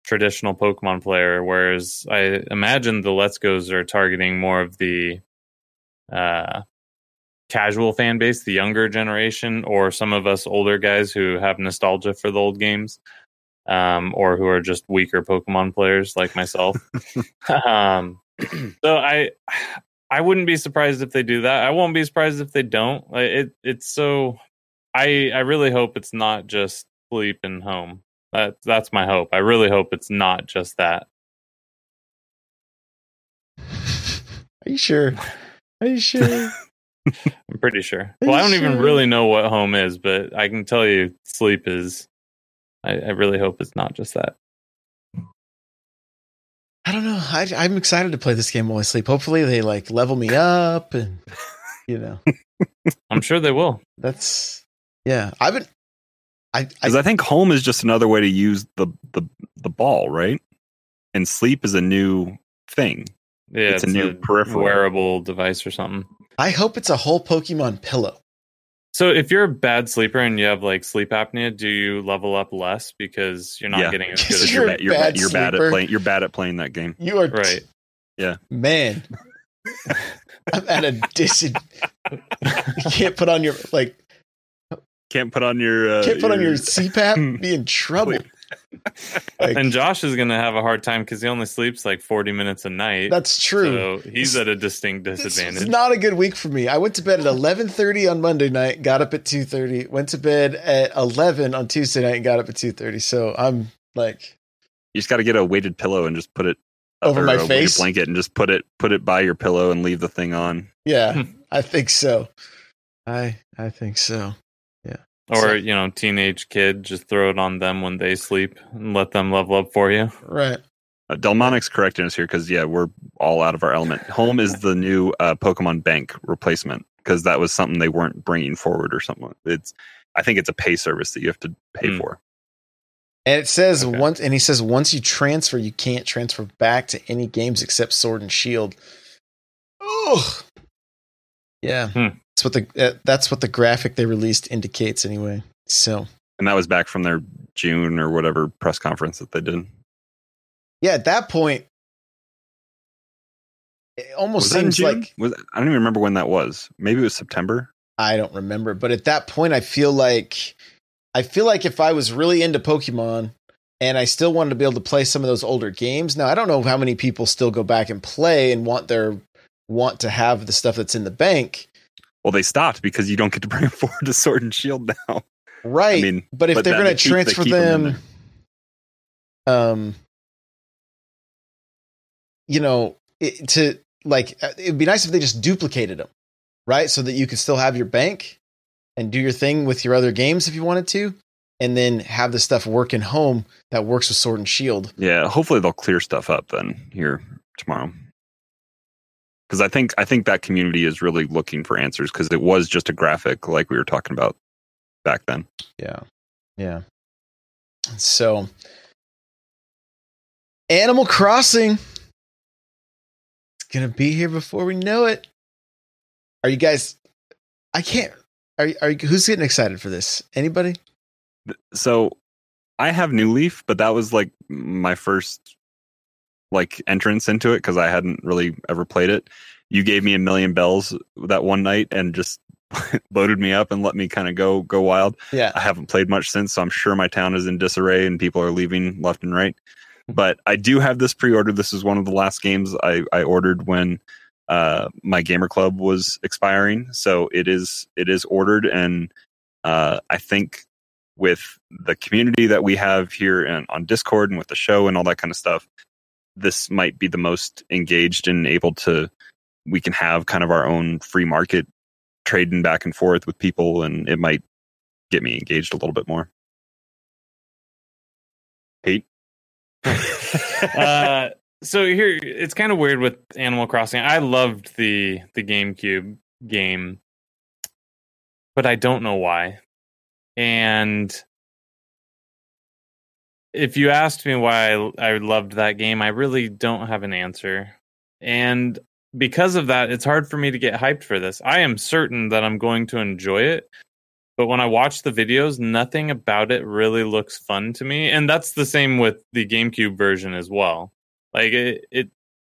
S2: traditional Pokemon player, whereas I imagine the Let's Goes are targeting more of the uh, casual fan base, the younger generation, or some of us older guys who have nostalgia for the old games, um, or who are just weaker Pokemon players like myself. um, so I, I wouldn't be surprised if they do that. I won't be surprised if they don't. Like, It it's so. I I really hope it's not just sleep and home. That that's my hope. I really hope it's not just that.
S1: Are you sure? Are you sure?
S2: I'm pretty sure. Well, I don't even really know what home is, but I can tell you sleep is. I, I really hope it's not just that.
S1: I don't know. I, I'm excited to play this game while I sleep. Hopefully, they like level me up, and you know,
S2: I'm sure they will.
S1: that's yeah. I've been. I, I
S3: Because I think home is just another way to use the the the ball, right? And sleep is a new thing.
S2: Yeah,
S3: It's a new peripheral.
S2: wearable device or something.
S1: I hope it's a whole Pokemon pillow.
S2: So if you're a bad sleeper and you have like sleep apnea, do you level up less because you're not
S3: Yeah.
S2: getting as good as
S1: You're
S3: You're, bad, you're,
S1: bad
S3: bad, you're bad at playing. You're bad at playing that game.
S1: You are
S2: right? Yeah.
S1: Man. I'm at a disadvantage. you can't put on your like.
S3: Can't put on your. Uh,
S1: Can't put on your CPAP. Be in trouble. Like,
S2: And Josh is going to have a hard time because he only sleeps like 40 minutes a night.
S1: that's true.
S2: So he's at a distinct disadvantage.
S1: was not a good week for me. I went to bed at 11:30 on Monday night, got up at 2:30, went to bed at 11 on Tuesday night and got up at 2:30. So I'm like
S3: You just got to get a weighted pillow and just put it
S1: Over
S3: or
S1: my
S3: a
S1: face?
S3: blanket and just put it put it by your pillow and leave the thing on.
S1: yeah, I think so. I I think so.
S2: Or,
S1: So-
S2: you know, teenage kid, just throw it on them when they sleep and let them level up for you.
S1: Right.
S3: Uh, Delmonic's correcting us here because yeah, we're all out of our element. Home is the new uh, Pokemon Bank replacement because that was something they weren't bringing forward or something. It's I think it's a pay service that you have to pay
S2: Hmm.
S3: for.
S1: And it says
S2: Okay.
S1: once and he says once you transfer, you can't transfer back to any games except Sword and Shield. Oh. Yeah.
S2: Hmm.
S1: That's what the uh, that's what the graphic they released indicates anyway. So,
S3: And that was back from their June or whatever press conference that they did.
S1: yeah, at that point it almost
S3: Was
S1: seems like
S3: was I don't even remember when that was. Maybe it was September.
S1: I don't remember, but at that point, I feel like I feel like if I was really into Pokemon and I still wanted to be able to play some of those older games. Now, I don't know how many people still go back and play and want their want to have the stuff that's in the bank,
S3: Well, they stopped because you don't get to bring them forward to Sword and Shield now.
S1: right?
S3: I mean,
S1: but if
S3: but
S1: they're going to
S3: they
S1: transfer
S3: keep 'em in
S1: them, um, you know, it, to like, uh, it'd be nice if they just duplicated them, right? So that you could still have your bank and do your thing with your other games if you wanted to, and then have the stuff work in home that works with Sword and Shield.
S3: Yeah, hopefully they'll clear stuff up then here tomorrow. Because I think I think that community is really looking for answers because it was just a graphic like we were talking about back then.
S1: Yeah, yeah. So, Animal Crossing. It's gonna be here before we know it. Are you guys? I can't. Are you- are you, who's getting excited for this? Anybody?
S3: So I have New Leaf, but that was like my first like entrance into it because I hadn't really ever played it. You gave me a million bells that one night and just loaded me up and let me kind of go go wild.
S1: Yeah,
S3: I haven't played much since, so I'm sure my town is in disarray and people are leaving left and right. But I do have this pre-ordered. This is one of the last games I, I ordered when uh, my gamer club was expiring, so it is it is ordered, and uh, I think with the community that we have here and on Discord and with the show and all that kind of stuff, this might be the most engaged and able to. We can have kind of our own free market trading back and forth with people, and it might get me engaged a little bit more. Pete,
S2: uh, so here it's kind of weird with Animal Crossing. I loved the the GameCube game, but I don't know why. And if you asked me why I, I loved that game, I really don't have an answer. And because of that, it's hard for me to get hyped for this. I am certain that I'm going to enjoy it, but when I watch the videos, nothing about it really looks fun to me. And that's the same with the GameCube version as well. Like it it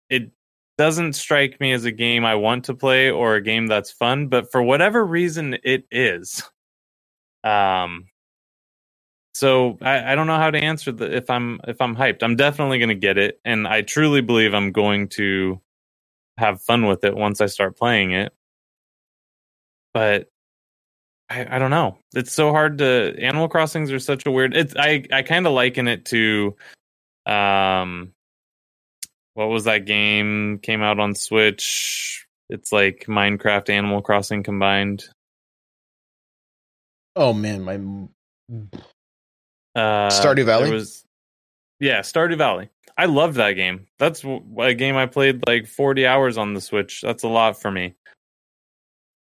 S2: it doesn't strike me as a game I want to play or a game that's fun, but for whatever reason it is. Um so I, I don't know how to answer the if I'm if I'm hyped. I'm definitely gonna get it, and I truly believe I'm going to have fun with it once I start playing it. But I, I don't know. It's so hard to Animal Crossings are such a weird it's I, I kinda liken it to um what was that game came out on Switch? It's like Minecraft Animal Crossing combined.
S1: Oh man, my
S2: Uh,
S1: Stardew Valley?
S2: Was, yeah, Stardew Valley. I love that game. That's a game I played like 40 hours on the Switch. That's a lot for me.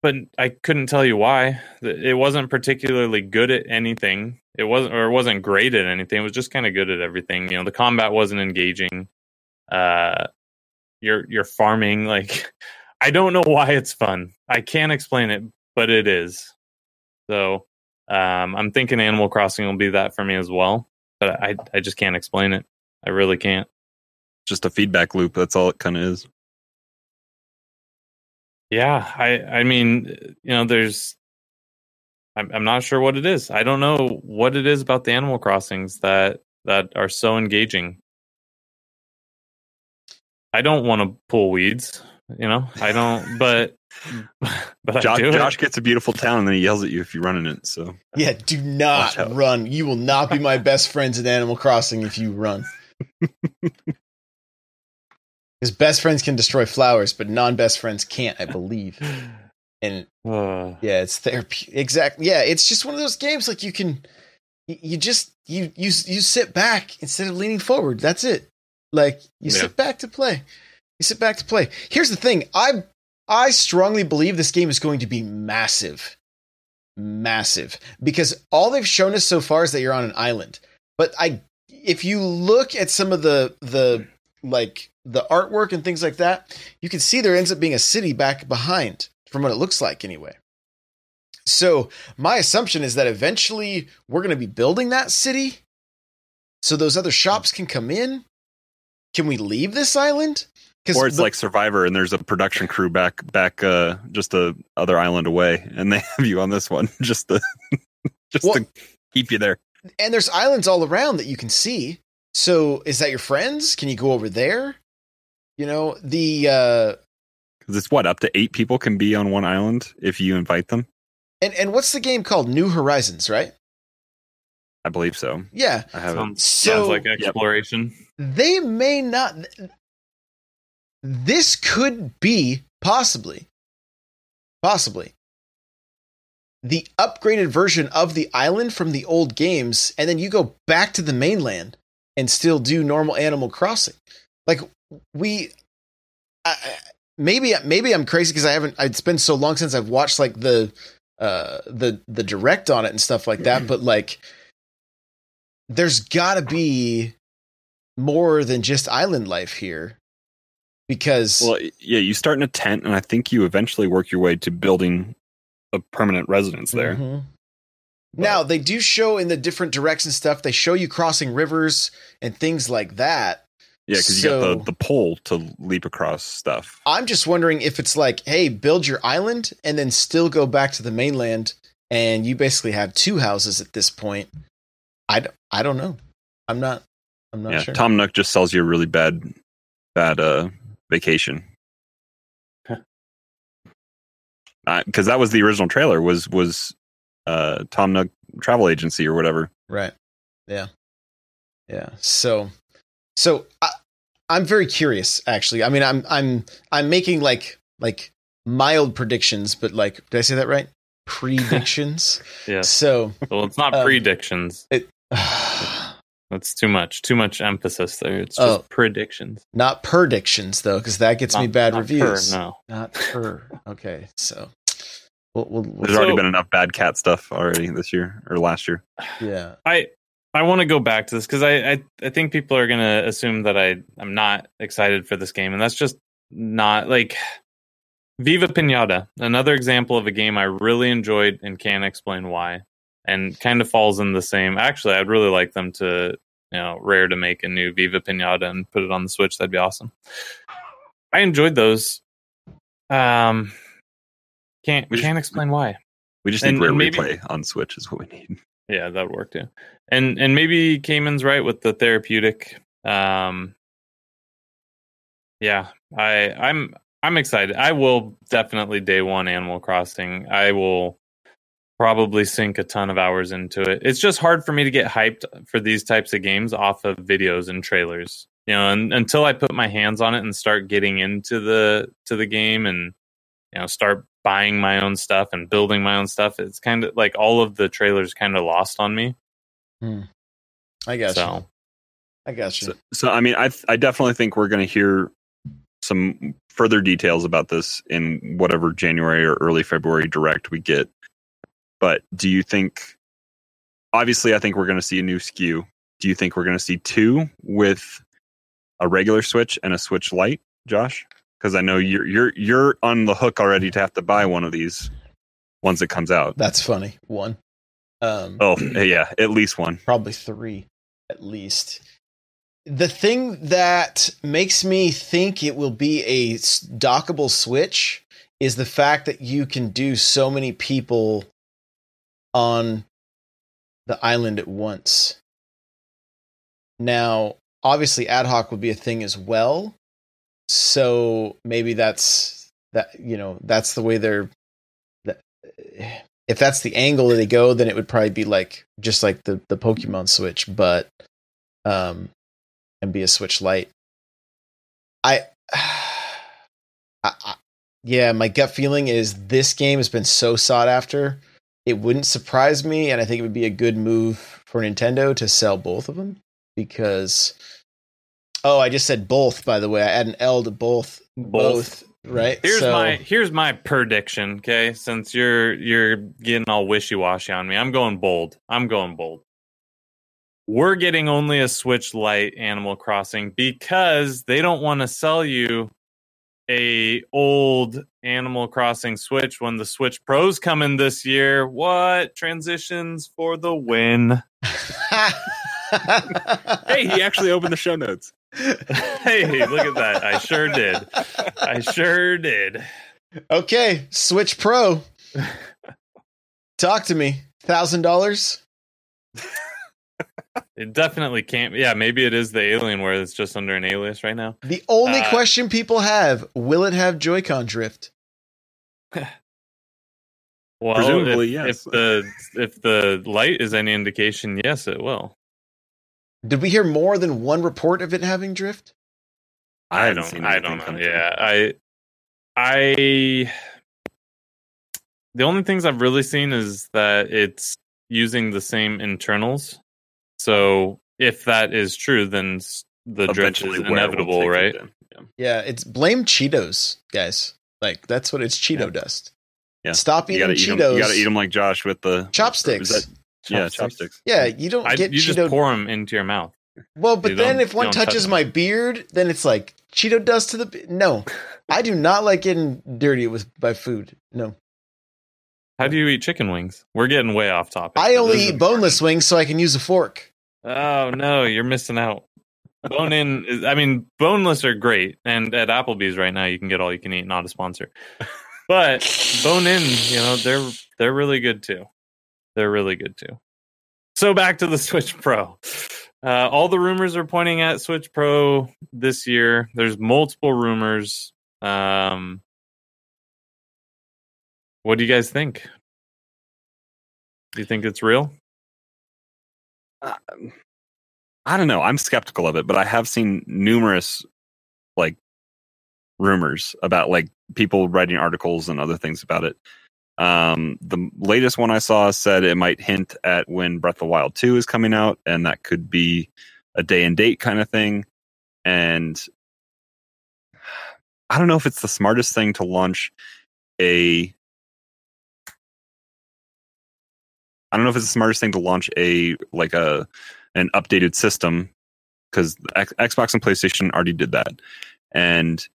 S2: But I couldn't tell you why. It wasn't particularly good at anything. It wasn't, or it wasn't great at anything. It was just kind of good at everything. You know, the combat wasn't engaging. Uh, you're you're farming. Like, I don't know why it's fun. I can't explain it, but it is. So um, I'm thinking Animal Crossing will be that for me as well, but I I just can't explain it. I really can't.
S3: Just a feedback loop. That's all it kind of is.
S2: Yeah, I I mean, you know, there's I'm I'm not sure what it is. I don't know what it is about the Animal Crossings that that are so engaging. I don't want to pull weeds, you know. I don't, but but I
S3: Josh,
S2: do.
S3: Josh gets a beautiful town and then he yells at you if you run in it. So
S1: yeah, do not run. You will not be my best friends in Animal Crossing if you run. His best friends can destroy flowers, but non-best friends can't, I believe. And
S2: Uh,
S1: yeah, it's therapy. Exactly. Yeah, it's just one of those games like you can, you just you you you sit back instead of leaning forward. That's it. Like you
S2: Yeah.
S1: sit back to play. You sit back to play. Here's the thing. I I strongly believe this game is going to be massive, massive because all they've shown us so far is that you're on an island. But I, if you look at some of the the like the artwork and things like that, you can see there ends up being a city back behind from what it looks like anyway. So my assumption is that eventually we're going to be building that city, so those other shops can come in. Can we leave this island?
S3: Or it's
S1: the-
S3: like Survivor and there's a production crew back back uh just the other island away and they have you on this one just to just
S1: Well-
S3: to keep you there.
S1: and there's islands all around that you can see. So is that your friends? Can you go over there? You know the uh,
S3: Because it's what up to eight people can be on one island if you invite them.
S1: and and what's the game called? New Horizons, right?
S3: I believe so.
S1: Yeah,
S3: I have it.
S2: sounds,
S1: So-
S2: sounds like exploration.
S1: they may not. This could be possibly, possibly the upgraded version of the island from the old games, and then you go back to the mainland and still do normal Animal Crossing. Like we, I, maybe maybe I'm crazy because I haven't. It's been so long since I've watched like the uh the the direct on it and stuff like that. But like, there's got to be more than just island life here because
S3: Well, yeah, you start in a tent, and I think you eventually work your way to building a permanent residence there.
S1: Mhm. Now they do show in the different directs and stuff. They show you crossing rivers and things like that.
S3: Yeah, because you
S1: So-
S3: got the the pole to leap across stuff.
S1: I'm just wondering if it's like, hey, build your island and then still go back to the mainland, and you basically have two houses at this point. I, d- I don't know. I'm not. I'm not
S3: yeah,
S1: sure.
S3: Tom Nook just sells you a really bad, bad uh, vacation. Because that was the original trailer was was uh, Tom Nook travel agency or whatever.
S1: Right. Yeah. Yeah. So, so I, I'm very curious. Actually, I mean, I'm I'm I'm making like like mild predictions, but like, did I say that right? Predictions.
S2: Yeah.
S1: So,
S2: Well, it's not
S1: Um,
S2: predictions. That's too much. Too much emphasis there. It's oh. just
S1: Oh.
S2: predictions.
S1: not predictions though, because that gets me bad
S2: not
S1: reviews.
S2: per, no.
S1: Not per. Okay. So, we'll, we'll, we'll
S3: There's already been enough bad cat stuff already this year or last year.
S1: yeah.
S2: I I want to go back to this because I, I I think people are gonna assume that I I'm not excited for this game, and that's just not like Viva Pinata, another example of a game I really enjoyed and can't explain why, and kind of falls in the same. Actually, I'd really like them to, you know, Rare to make a new Viva Pinata and put it on the Switch. That'd be awesome. I enjoyed those. Um, can't
S3: We just-
S2: can't explain why.
S3: We just
S2: And-
S3: need rare
S2: maybe-
S3: replay on Switch is what we need.
S2: Yeah, that would work too. And and maybe Cayman's right with the therapeutic. Um, yeah, I I'm I'm excited. I will definitely day one Animal Crossing. I will probably sink a ton of hours into it. It's just hard for me to get hyped for these types of games off of videos and trailers. You know, and, until I put my hands on it and start getting into the to the game and you know start buying my own stuff and building my own stuff, it's kind of like all of the trailers kind of lost on me.
S1: Hmm. I guess.
S2: So
S1: I guess you.
S3: So, so I mean, I I definitely think we're going to hear some further details about this in whatever January or early February direct we get. But do you think? Obviously, I think we're going to see a new SKU. Do you think we're going to see two with a regular Switch and a Switch Lite, Josh? Because I know you're you're you're on the hook already to have to buy one of these once it comes out.
S1: That's funny. One. Um,
S3: Oh yeah, at least one.
S1: probably three at least. The thing that makes me think it will be a dockable switch is the fact that you can do so many people on the island at once. Now, obviously, ad hoc would be a thing as well. So maybe that's that. You know, that's the way they're. That, if that's the angle that they go, then it would probably be like just like the the Pokemon Switch, but um, and be a Switch Lite. I, I, I, yeah, my gut feeling is this game has been so sought after. It wouldn't surprise me, and I think it would be a good move for Nintendo to sell both of them because. Oh, I just said both. By the way, I add an L to both.
S2: Both.
S1: right?
S2: here's
S1: So-
S2: my here's my prediction. Okay, since you're you're getting all wishy washy on me, I'm going bold. I'm going bold. We're getting only a Switch Lite Animal Crossing because they don't want to sell you a old Animal Crossing Switch when the Switch Pros coming this year. What transitions for the win?
S3: Hey, he actually opened the show notes.
S2: hey, look at that! I sure did. I sure did.
S1: Okay, Switch Pro. Talk to me. Thousand dollars.
S2: It definitely can't. Yeah, maybe it is the alien. Alienware that's just under an alias right now.
S1: The only
S2: Uh,
S1: question people have: Will it have Joy-Con drift?
S2: Well,
S3: Presumably,
S2: if,
S3: yes.
S2: if the if the light is any indication, yes, it will.
S1: Did we hear more than one report of it having drift?
S2: I,
S3: haven't
S2: don't.
S3: seen
S2: I don't know. Yeah, I, I. The only things I've really seen is that it's using the same internals. So if that is true, then the drift is
S3: Eventually, Wear will
S2: inevitable, right?
S3: it in.
S1: Yeah, it's blame Cheetos, guys. Like that's what it's Cheeto
S3: Yeah.
S1: dust.
S3: Yeah.
S1: Stop
S3: You
S1: eating
S3: gotta eat 'em-
S1: Cheetos.
S3: You gotta eat them like Josh with the
S1: chopsticks.
S3: Is that- yeah, chopsticks.
S1: yeah, you don't
S2: I,
S1: get
S2: you
S1: Cheeto.
S2: just pour them into your mouth.
S1: well, but
S2: you
S1: then if one
S2: you don't touch
S1: touches my beard, then it's like Cheeto dust to the. be- No, I do not like getting dirty with by food. No,
S2: How do you eat chicken wings? We're getting way off topic.
S1: I only eat boneless wings so I can use a fork.
S2: Oh no, you're missing out. Bone in is I mean, boneless are great. And at Applebee's right now you can get all you can eat, not a sponsor. But bone in, you know, they're they're really good too. They're really good too. So back to the Switch Pro. Uh, all the rumors are pointing at Switch Pro this year. There's multiple rumors. Um, what do you guys think? Do you think it's real?
S3: Um, I don't know. I'm skeptical of it, but I have seen numerous like rumors about like people writing articles and other things about it. Um, the latest one I saw said it might hint at when Breath of the Wild 2 is coming out, and that could be a day and date kind of thing. And I don't know if it's the smartest thing to launch a I don't know if it's the smartest thing to launch a like a an updated system because Xbox and PlayStation already did that, and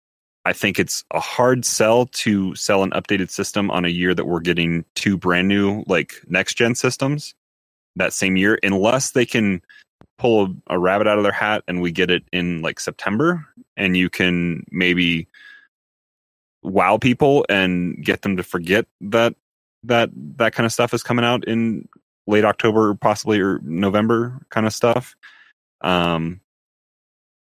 S3: I think it's a hard sell to sell an updated system on a year that we're getting two brand new like next gen systems that same year, unless they can pull a, a rabbit out of their hat and we get it in like September, and you can maybe wow people and get them to forget that that that kind of stuff is coming out in late October, possibly or November kind of stuff. Um,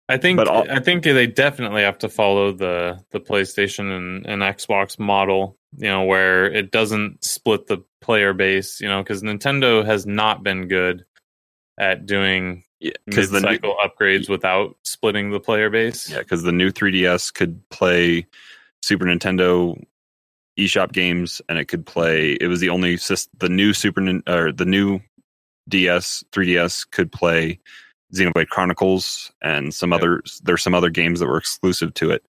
S2: I think
S3: all-
S2: I think they definitely have to follow the the PlayStation and, and Xbox model, you know, where it doesn't split the player base, you know, because Nintendo has not been good at doing
S3: because the new,
S2: mid-cycle upgrades without splitting the player base.
S3: yeah, because the new 3DS could play Super Nintendo eShop games, and it could play. It was the only sys- the new Super or the new DS 3DS could play Xenoblade Chronicles and some
S2: Yep.
S3: other. There's some other games that were exclusive to it.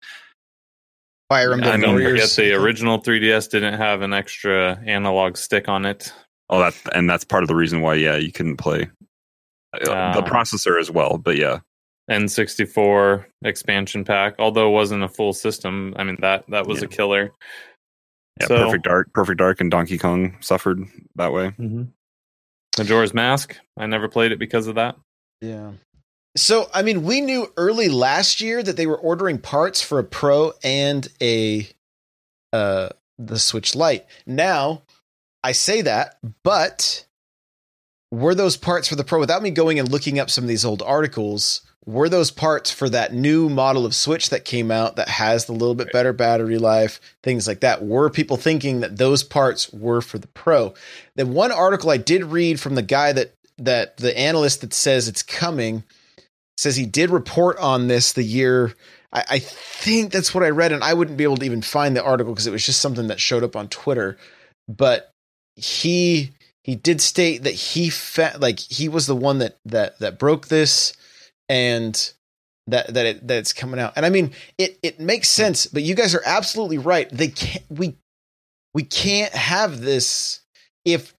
S1: Fire Emblem
S2: I mean,
S1: Warriors.
S2: forget the original 3DS didn't have an extra analog stick on it.
S3: Oh, that and that's part of the reason why. Yeah, you couldn't play uh, the
S2: Ah.
S3: processor as well. But yeah,
S2: N64 expansion pack, although it wasn't a full system. I mean that that was
S3: Yeah.
S2: a killer.
S3: Yeah,
S2: So-
S3: Perfect Dark, Perfect Dark, and Donkey Kong suffered that way.
S2: Majora's Mask. I never played it because of that.
S1: Yeah. So, I mean, we knew early last year that they were ordering parts for a Pro and a uh the Switch Lite. Now, I say that, but were those parts for the Pro without me going and looking up some of these old articles? Were those parts for that new model of Switch that came out that has the little bit better battery life, things like that? Were people thinking that those parts were for the Pro? The one article I did read from the guy that that the analyst that says it's coming says he did report on this the year. I, I think that's what I read, and I wouldn't be able to even find the article because it was just something that showed up on Twitter. But he he did state that he fa- like he was the one that that that broke this, and that that it that it's coming out. And I mean, it it makes sense. But you guys are absolutely right. They can't we we can't have this if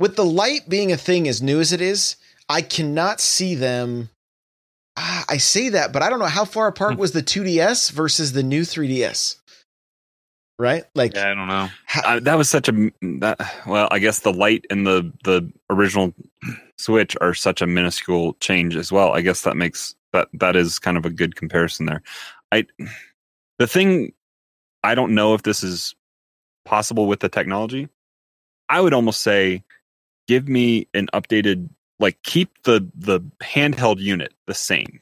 S1: with the light being a thing as new as it is. I cannot see them. Ah, I say that, but I don't know how far apart was the 2DS versus the new 3DS. Right? Like,
S2: Yeah, I don't know.
S1: ha-
S3: uh, that was such a that well i guess the light and the the original switch are such a minuscule change as well. I guess that makes that that is kind of a good comparison there. I the thing i don't know if this is possible with the technology. I would almost say give me an updated like keep the the handheld unit the same.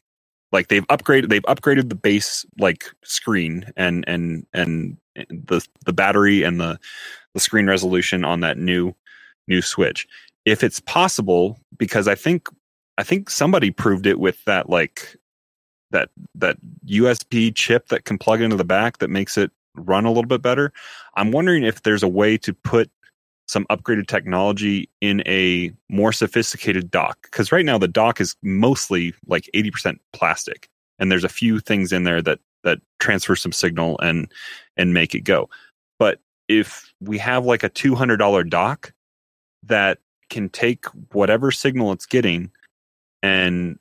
S3: Like they've upgraded they've upgraded the base like screen and and and the the battery and the the screen resolution on that new new switch if it's possible because i think i think somebody proved it with that like that that usb chip that can plug into the back that makes it run a little bit better. I'm wondering if there's a way to put some upgraded technology in a more sophisticated dock because right now the dock is mostly like 80% plastic and there's a few things in there that that transfer some signal and and make it go. But if we have like a $200 dock that can take whatever signal it's getting and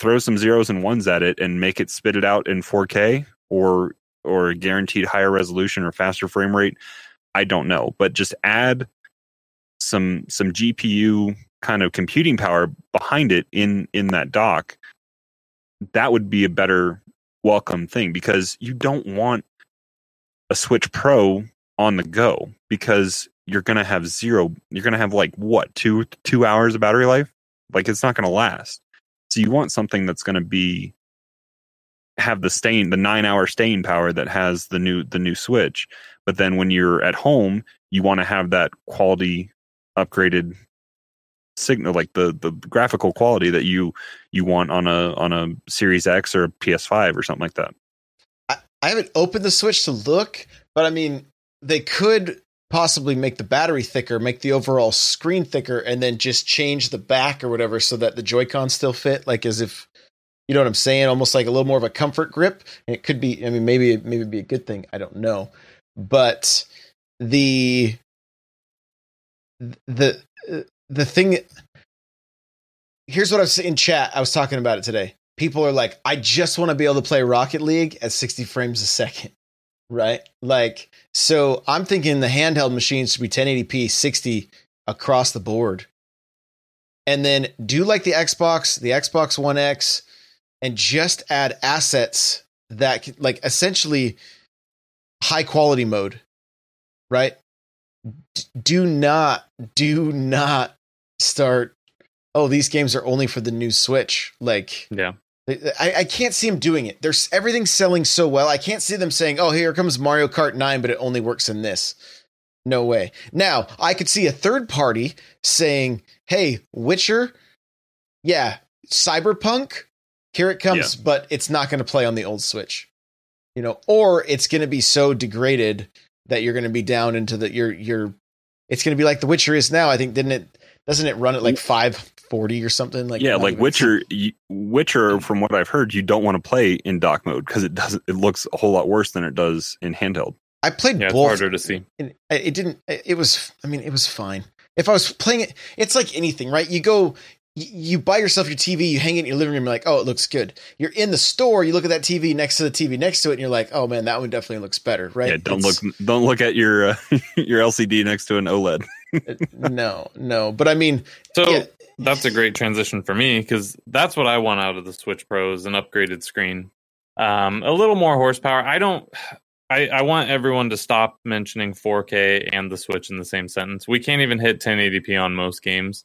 S3: throw some zeros and ones at it and make it spit it out in 4K or or guaranteed higher resolution or faster frame rate I don't know. But just add some some GPU kind of computing power behind it in in that dock that would be a better welcome thing because you don't want a Switch Pro on the go because you're to have zero you're to have like what 2 2 hours of battery life? Like it's not to last. So you want something that's to be have the staying the 9 hour staying power that has the new the new Switch. But then when you're at home you want to have that quality upgraded signal like the the graphical quality that you you want on a on a Series X or a PS5 or something like that.
S1: I, I haven't opened the Switch to look, but I mean, they could possibly make the battery thicker, make the overall screen thicker, and then just change the back or whatever so that the Joy-Con still fit, like as if you know what I'm saying, almost like a little more of a comfort grip. And it could be, I mean, maybe maybe it'd be a good thing. I don't know, but the the the thing. Here's what I was in chat. I was talking about it today. people are like, I just want to be able to play Rocket League at 60 frames a second. Right? Like, so I'm thinking the handheld machines should be 1080p 60 across the board. And then do like the Xbox, the Xbox One X, and just add assets that like essentially high quality mode, right? D- do not, do not start. Oh, these games are only for the new Switch. Like,
S2: Yeah.
S1: I, I can't see them doing it. There's everything's selling so well. I can't see them saying, "Oh, here comes Mario Kart 9, but it only works in this." No way. Now, I could see a third party saying, "Hey, Witcher, yeah, Cyberpunk, here it comes, but it's not going to play on the old Switch." You know, or it's going to be so degraded that you're going to be down into the your your it's going to be like The Witcher is now. I think didn't it doesn't it run at like mm. 540 or something like
S3: yeah, like
S1: even-
S3: Witcher. You, Witcher, from what I've heard, you don't want to play in dock mode because it doesn't. It looks a whole lot worse than it does in handheld.
S1: I played
S2: Yeah, it's
S1: both
S2: harder to see.
S1: and it didn't it was i mean it was fine if i was playing it it's like anything right you go you buy yourself your tv you hang it in your living room you're like oh it looks good you're in the store you look at that tv next to the tv next to it and you're like oh man that one definitely looks better right
S3: Yeah, don't
S1: It's-
S3: look. Don't look at your uh, your LCD next to an OLED.
S1: No no but i mean
S2: So
S1: yeah,
S2: that's a great transition for me because that's what I want out of the Switch Pro is an upgraded screen, um, a little more horsepower. I don't. I, I want everyone to stop mentioning 4K and the Switch in the same sentence. We can't even hit 1080p on most games,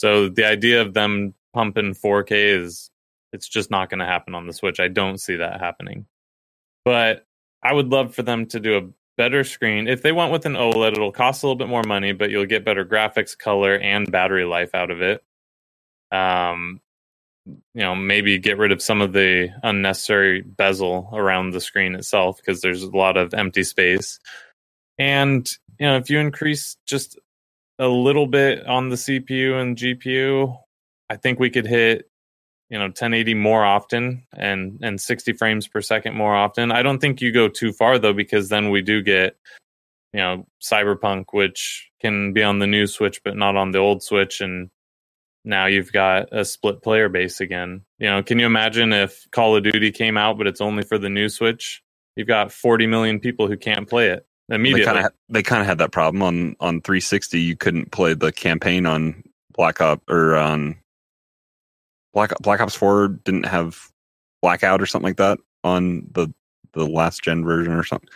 S2: so the idea of them pumping 4K is it's just not going to happen on the Switch. I don't see that happening, but I would love for them to do a better screen. If they went with an OLED, it'll cost a little bit more money, but you'll get better graphics, color, and battery life out of it. Um, you know, maybe get rid of some of the unnecessary bezel around the screen itself because there's a lot of empty space. And you know, if you increase just a little bit on the CPU and GPU, I think we could hit you know 1080 more often and and 60 frames per second more often. I don't think you go too far though because then we do get you know Cyberpunk which can be on the new Switch but not on the old Switch and now you've got a split player base again. You know, can you imagine if Call of Duty came out but it's only for the new Switch? You've got 40 million people who can't play it
S3: They
S2: immediately.
S3: kind of they kind of had that problem on on 360. You couldn't play the campaign on Black Ops or on Black Black Ops 4 didn't have blackout or something like that on the the last gen version or something.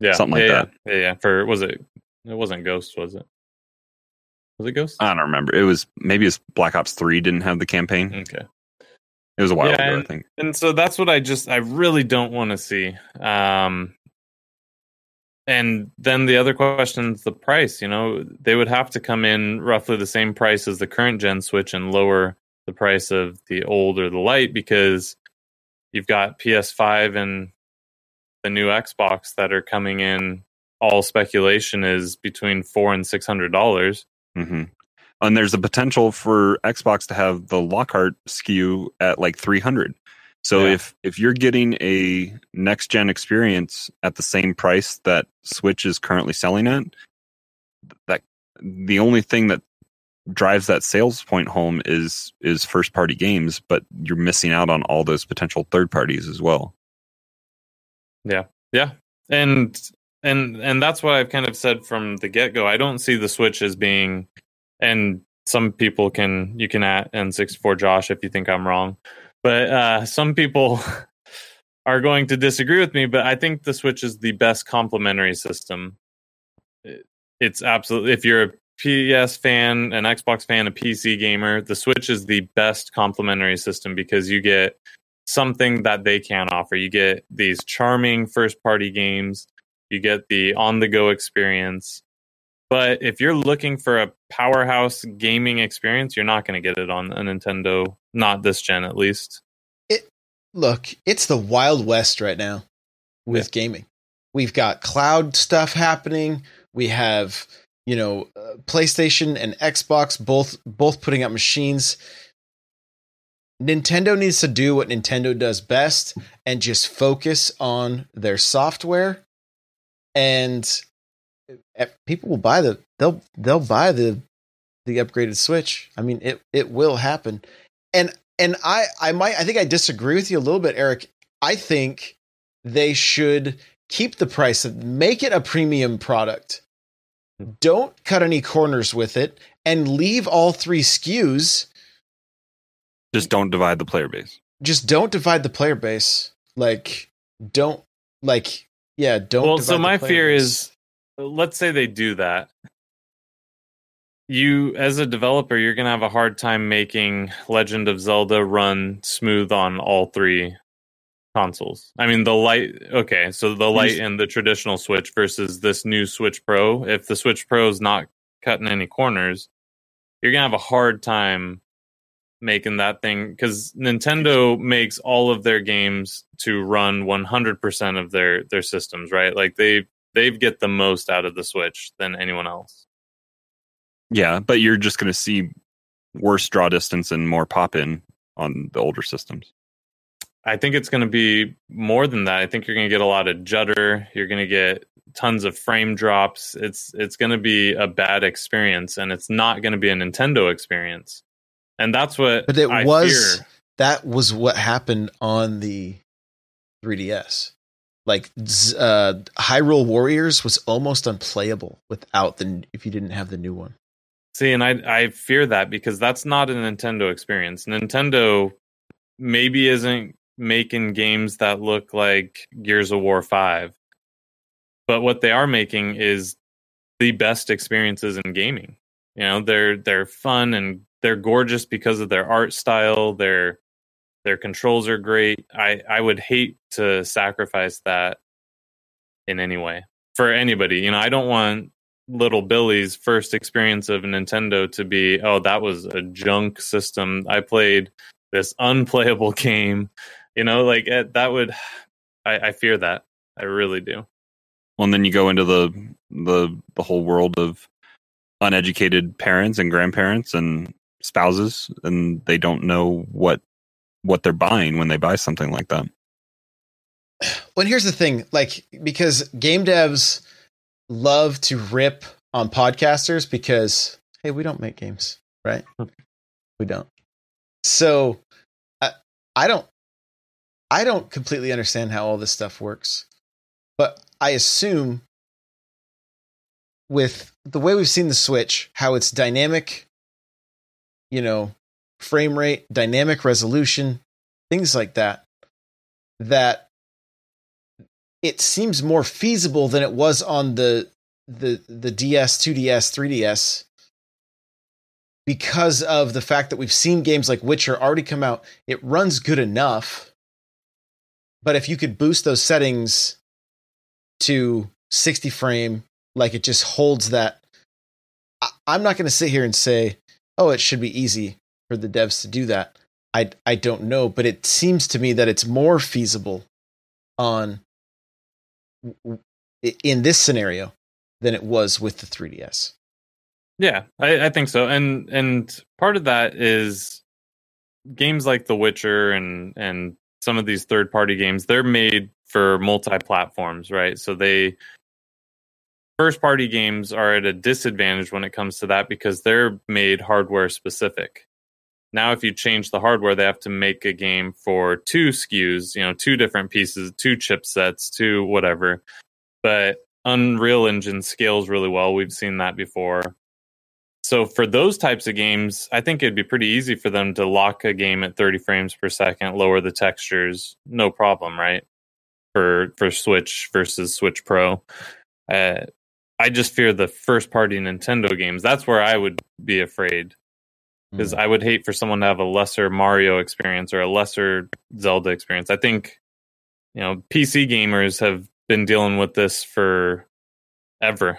S2: yeah,
S3: something like
S2: yeah,
S3: that.
S2: Yeah, yeah, yeah. For was it? It wasn't Ghost, was it? Was it Ghost?
S3: I don't remember. It was maybe it's Black Ops 3 didn't have the campaign.
S2: okay.
S3: It was a while
S2: Yeah,
S3: ago, I think.
S2: and so that's what I just I really don't want to see. Um, and then the other question is the price. You know, they would have to come in roughly the same price as the current gen Switch and lower the price of the old or the light because you've got PS5 and the new Xbox that are coming in. All speculation is between four and six hundred dollars.
S3: hmm And there's a potential for Xbox to have the Lockhart SKU at like 300. So
S2: Yeah.
S3: if if you're getting a next gen experience at the same price that Switch is currently selling at, that the only thing that drives that sales point home is is first party games, but you're missing out on all those potential third parties as well.
S2: Yeah, Yeah. and and and that's what I've kind of said from the get go. I don't see the Switch as being, and some people can you can at N64 Josh if you think I'm wrong, but uh, some people are going to disagree with me. But I think the Switch is the best complementary system. It's absolutely if you're a PS fan, an Xbox fan, a PC gamer, the Switch is the best complementary system because you get something that they can't offer. You get these charming first party games, you get the on the go experience. But if you're looking for a powerhouse gaming experience, you're not going to get it on a Nintendo, not this gen at least.
S1: It look, it's the wild west right now with gaming. We've got cloud stuff happening. We have, you know, uh, PlayStation and Xbox both both putting out machines. Nintendo needs to do what Nintendo does best and just focus on their software and uh, people will buy the they'll they'll buy the the upgraded Switch. I mean, it it will happen. And and I I might I think I disagree with you a little bit, Eric. I think they should keep the price and make it a premium product. Don't cut any corners with it and leave all three SKUs.
S3: Just don't divide the player base.
S1: Just don't divide the player base. Like don't like yeah, don't
S2: well
S1: divide
S2: so
S1: the
S2: my fear
S1: base.
S2: is let's say they do that you as a developer you're going to have a hard time making legend of zelda run smooth on all three consoles. I mean the light okay so the light and the traditional switch versus this new switch pro. If the switch pro is not cutting any corners you're going to have a hard time making that thing because nintendo makes all of their games to run 100% of their their systems right? Like they they get the most out of the switch than anyone else.
S3: Yeah, but you're just going to see worse draw distance and more pop in on the older systems.
S2: I think it's going to be more than that. I think you're going to get a lot of judder. You're going to get tons of frame drops. It's it's going to be a bad experience, and it's not going to be a Nintendo experience. And that's what.
S1: But it
S2: I
S1: was
S2: fear.
S1: that was what happened on the 3DS. Like uh Hyrule Warriors was almost unplayable without the if you didn't have the new one.
S2: See, and I I fear that because that's not a Nintendo experience. Nintendo maybe isn't making games that look like Gears of War 5. But what they are making is the best experiences in gaming. You know, they're they're fun and they're gorgeous because of their art style, their their controls are great. I I would hate to sacrifice that in any way for anybody. You know, I don't want little Billy's first experience of Nintendo to be, oh, that was a junk system. I played this unplayable game. You know, like eh, that would, I, I fear that. I really do.
S3: Well, and then you go into the the the whole world of uneducated parents and grandparents and spouses, and they don't know what what they're buying when they buy something like that.
S1: Well, here's the thing, like because game devs love to rip on podcasters because hey, we don't make games, right? we don't. So I I don't I don't completely understand how all this stuff works. But I assume with the way we've seen the Switch, how it's dynamic, you know, frame rate, dynamic resolution, things like that, that it seems more feasible than it was on the the the DS, 2DS, 3DS because of the fact that we've seen games like Witcher already come out. It runs good enough. But if you could boost those settings to 60 frame, like it just holds that. I, I'm not going to sit here and say, oh, it should be easy for the devs to do that. I, I don't know, but it seems to me that it's more feasible on in this scenario than it was with the 3DS.
S2: Yeah, I, I think so. And and part of that is games like The Witcher and and some of these third party games, they're made for multi platforms, right? So they first party games are at a disadvantage when it comes to that because they're made hardware specific. Now if you change the hardware, they have to make a game for two SKUs, you know, two different pieces, two chipsets, two whatever. But Unreal Engine scales really well. We've seen that before. So for those types of games, I think it'd be pretty easy for them to lock a game at 30 frames per second, lower the textures, no problem, right? For for Switch versus Switch Pro. Uh, I just fear the first party Nintendo games. That's where I would be afraid because I would hate for someone to have a lesser Mario experience or a lesser Zelda experience. I think you know PC gamers have been dealing with this for ever.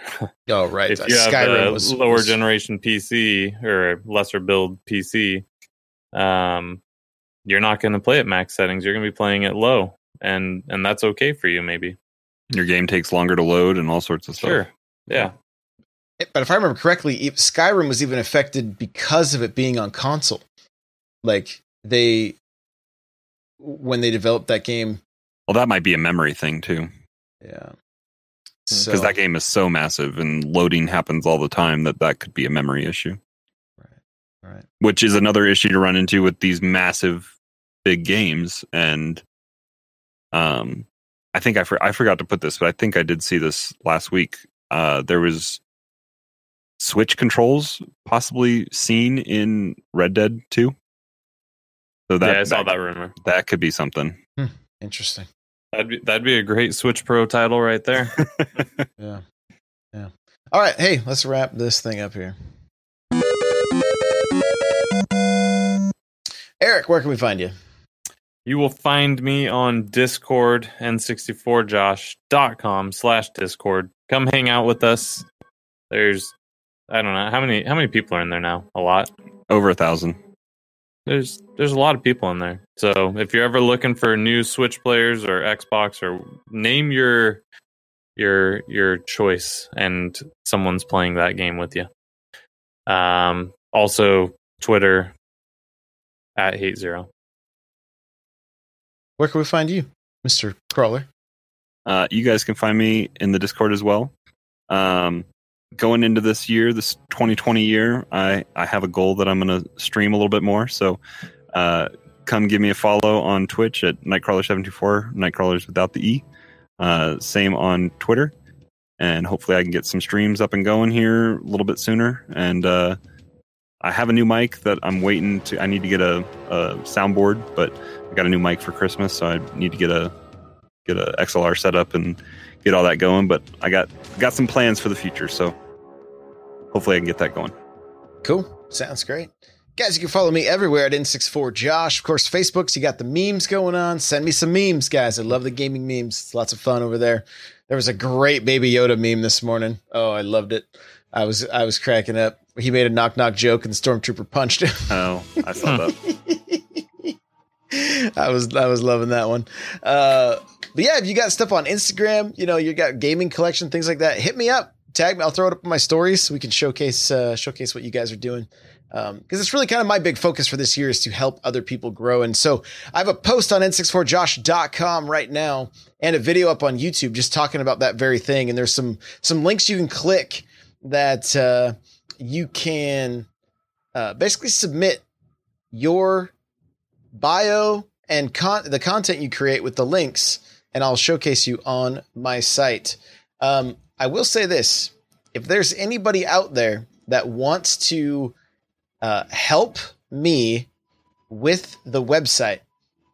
S1: Oh, right.
S2: if you have
S1: Skyrim
S2: a
S1: was
S2: lower
S1: was-
S2: generation PC or lesser build PC, um, you're not going to play at max settings. You're going to be playing it low, and and that's okay for you, maybe.
S3: Your game takes longer to load and all sorts of stuff.
S2: Sure. Yeah.
S1: But if I remember correctly, e- Skyrim was even affected because of it being on console. Like they, when they developed that game,
S3: Well, that might be a memory thing too,
S1: yeah.
S3: Because
S1: So
S3: that game is so massive and loading happens all the time that that could be a memory issue.
S1: Right. Right.
S3: which is another issue to run into with these massive big games and um i think i, for, I forgot to put this but i think i did see this last week uh there was switch controls possibly seen in red dead 2 so that
S2: yeah, I saw that rumor.
S3: that could be something
S1: Interesting.
S2: That'd be that'd be a great Switch Pro title right there.
S1: Yeah. Yeah. All right. Hey, let's wrap this thing up here. Eric, where can we find you?
S2: you will find me on Discord n64josh.com slash Discord. Come hang out with us. There's I don't know how many how many people are in there now. A lot.
S3: over a thousand
S2: There's there's a lot of people in there. So if you're ever looking for new Switch players or Xbox or name your your your choice and someone's playing that game with you. Um also Twitter at hate zero.
S1: Where can we find you, Mr. Crawler?
S3: Uh, you guys can find me in the Discord as well. Um, going into this year, this 2020 year, I, I have a goal that I'm going to stream a little bit more. So uh, come give me a follow on Twitch at Nightcrawler724, Nightcrawlers without the E. Uh, same on Twitter. And hopefully I can get some streams up and going here a little bit sooner. And uh, I have a new mic that I'm waiting to. I need to get a, a soundboard, but I got a new mic for Christmas, so I need to get a get a XLR setup and get all that going. But I got got some plans for the future, so hopefully I can get that going.
S1: Cool. Sounds great. Guys, you can follow me everywhere at N64Josh. Of course, Facebook's you got the memes going on. Send me some memes, guys. I love the gaming memes. It's lots of fun over there. There was a great Baby Yoda meme this morning. Oh, I loved it. I was I was cracking up. He made a knock knock joke and the stormtrooper punched him.
S3: Oh, I saw that.
S1: I was I was loving that one. Uh, but yeah, if you got stuff on Instagram, you know, you got gaming collection, things like that, hit me up. Tag me. I'll throw it up in my stories so we can showcase uh, showcase what you guys are doing. Because um, it's really kind of my big focus for this year is to help other people grow. And so I have a post on n64josh.com right now and a video up on YouTube just talking about that very thing. And there's some some links you can click that uh, you can uh, basically submit your bio and con- the content you create with the links, and I'll showcase you on my site. Um, I will say this: if there's anybody out there that wants to uh, help me with the website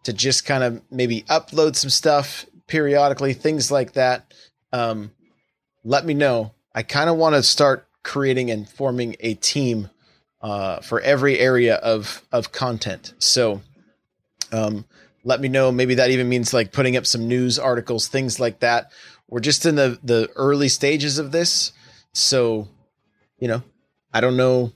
S1: to just kind of maybe upload some stuff periodically, things like that, um, let me know. I kind of want to start creating and forming a team uh, for every area of of content. So um, let me know. Maybe that even means like putting up some news articles, things like that. We're just in the the early stages of this, so you know, I don't know,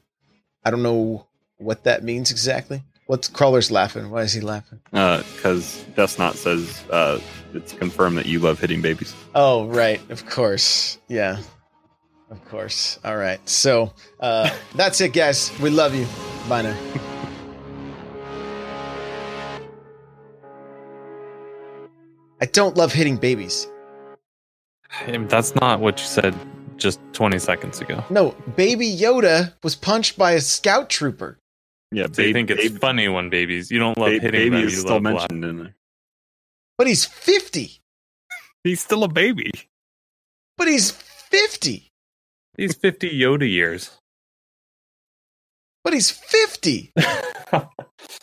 S1: I don't know what that means exactly. What's Crawler's laughing? Why is he laughing?
S3: Because Death Knot says uh, it's confirmed that you love hitting babies.
S1: Oh, right, of course, yeah, of course. All right, so uh, that's it, guys. We love you. Bye now. I don't love hitting babies.
S2: That's not what you said just 20 seconds ago.
S1: No, Baby Yoda was punched by a scout trooper.
S3: Yeah,
S2: So you think it's funny when babies you don't love
S3: ba-
S2: hitting
S3: baby
S2: them.
S3: is
S2: You
S3: still
S2: love
S3: mentioned in there.
S1: But he's 50.
S3: He's still a baby.
S1: But he's 50.
S2: He's 50 Yoda years.
S1: But he's 50.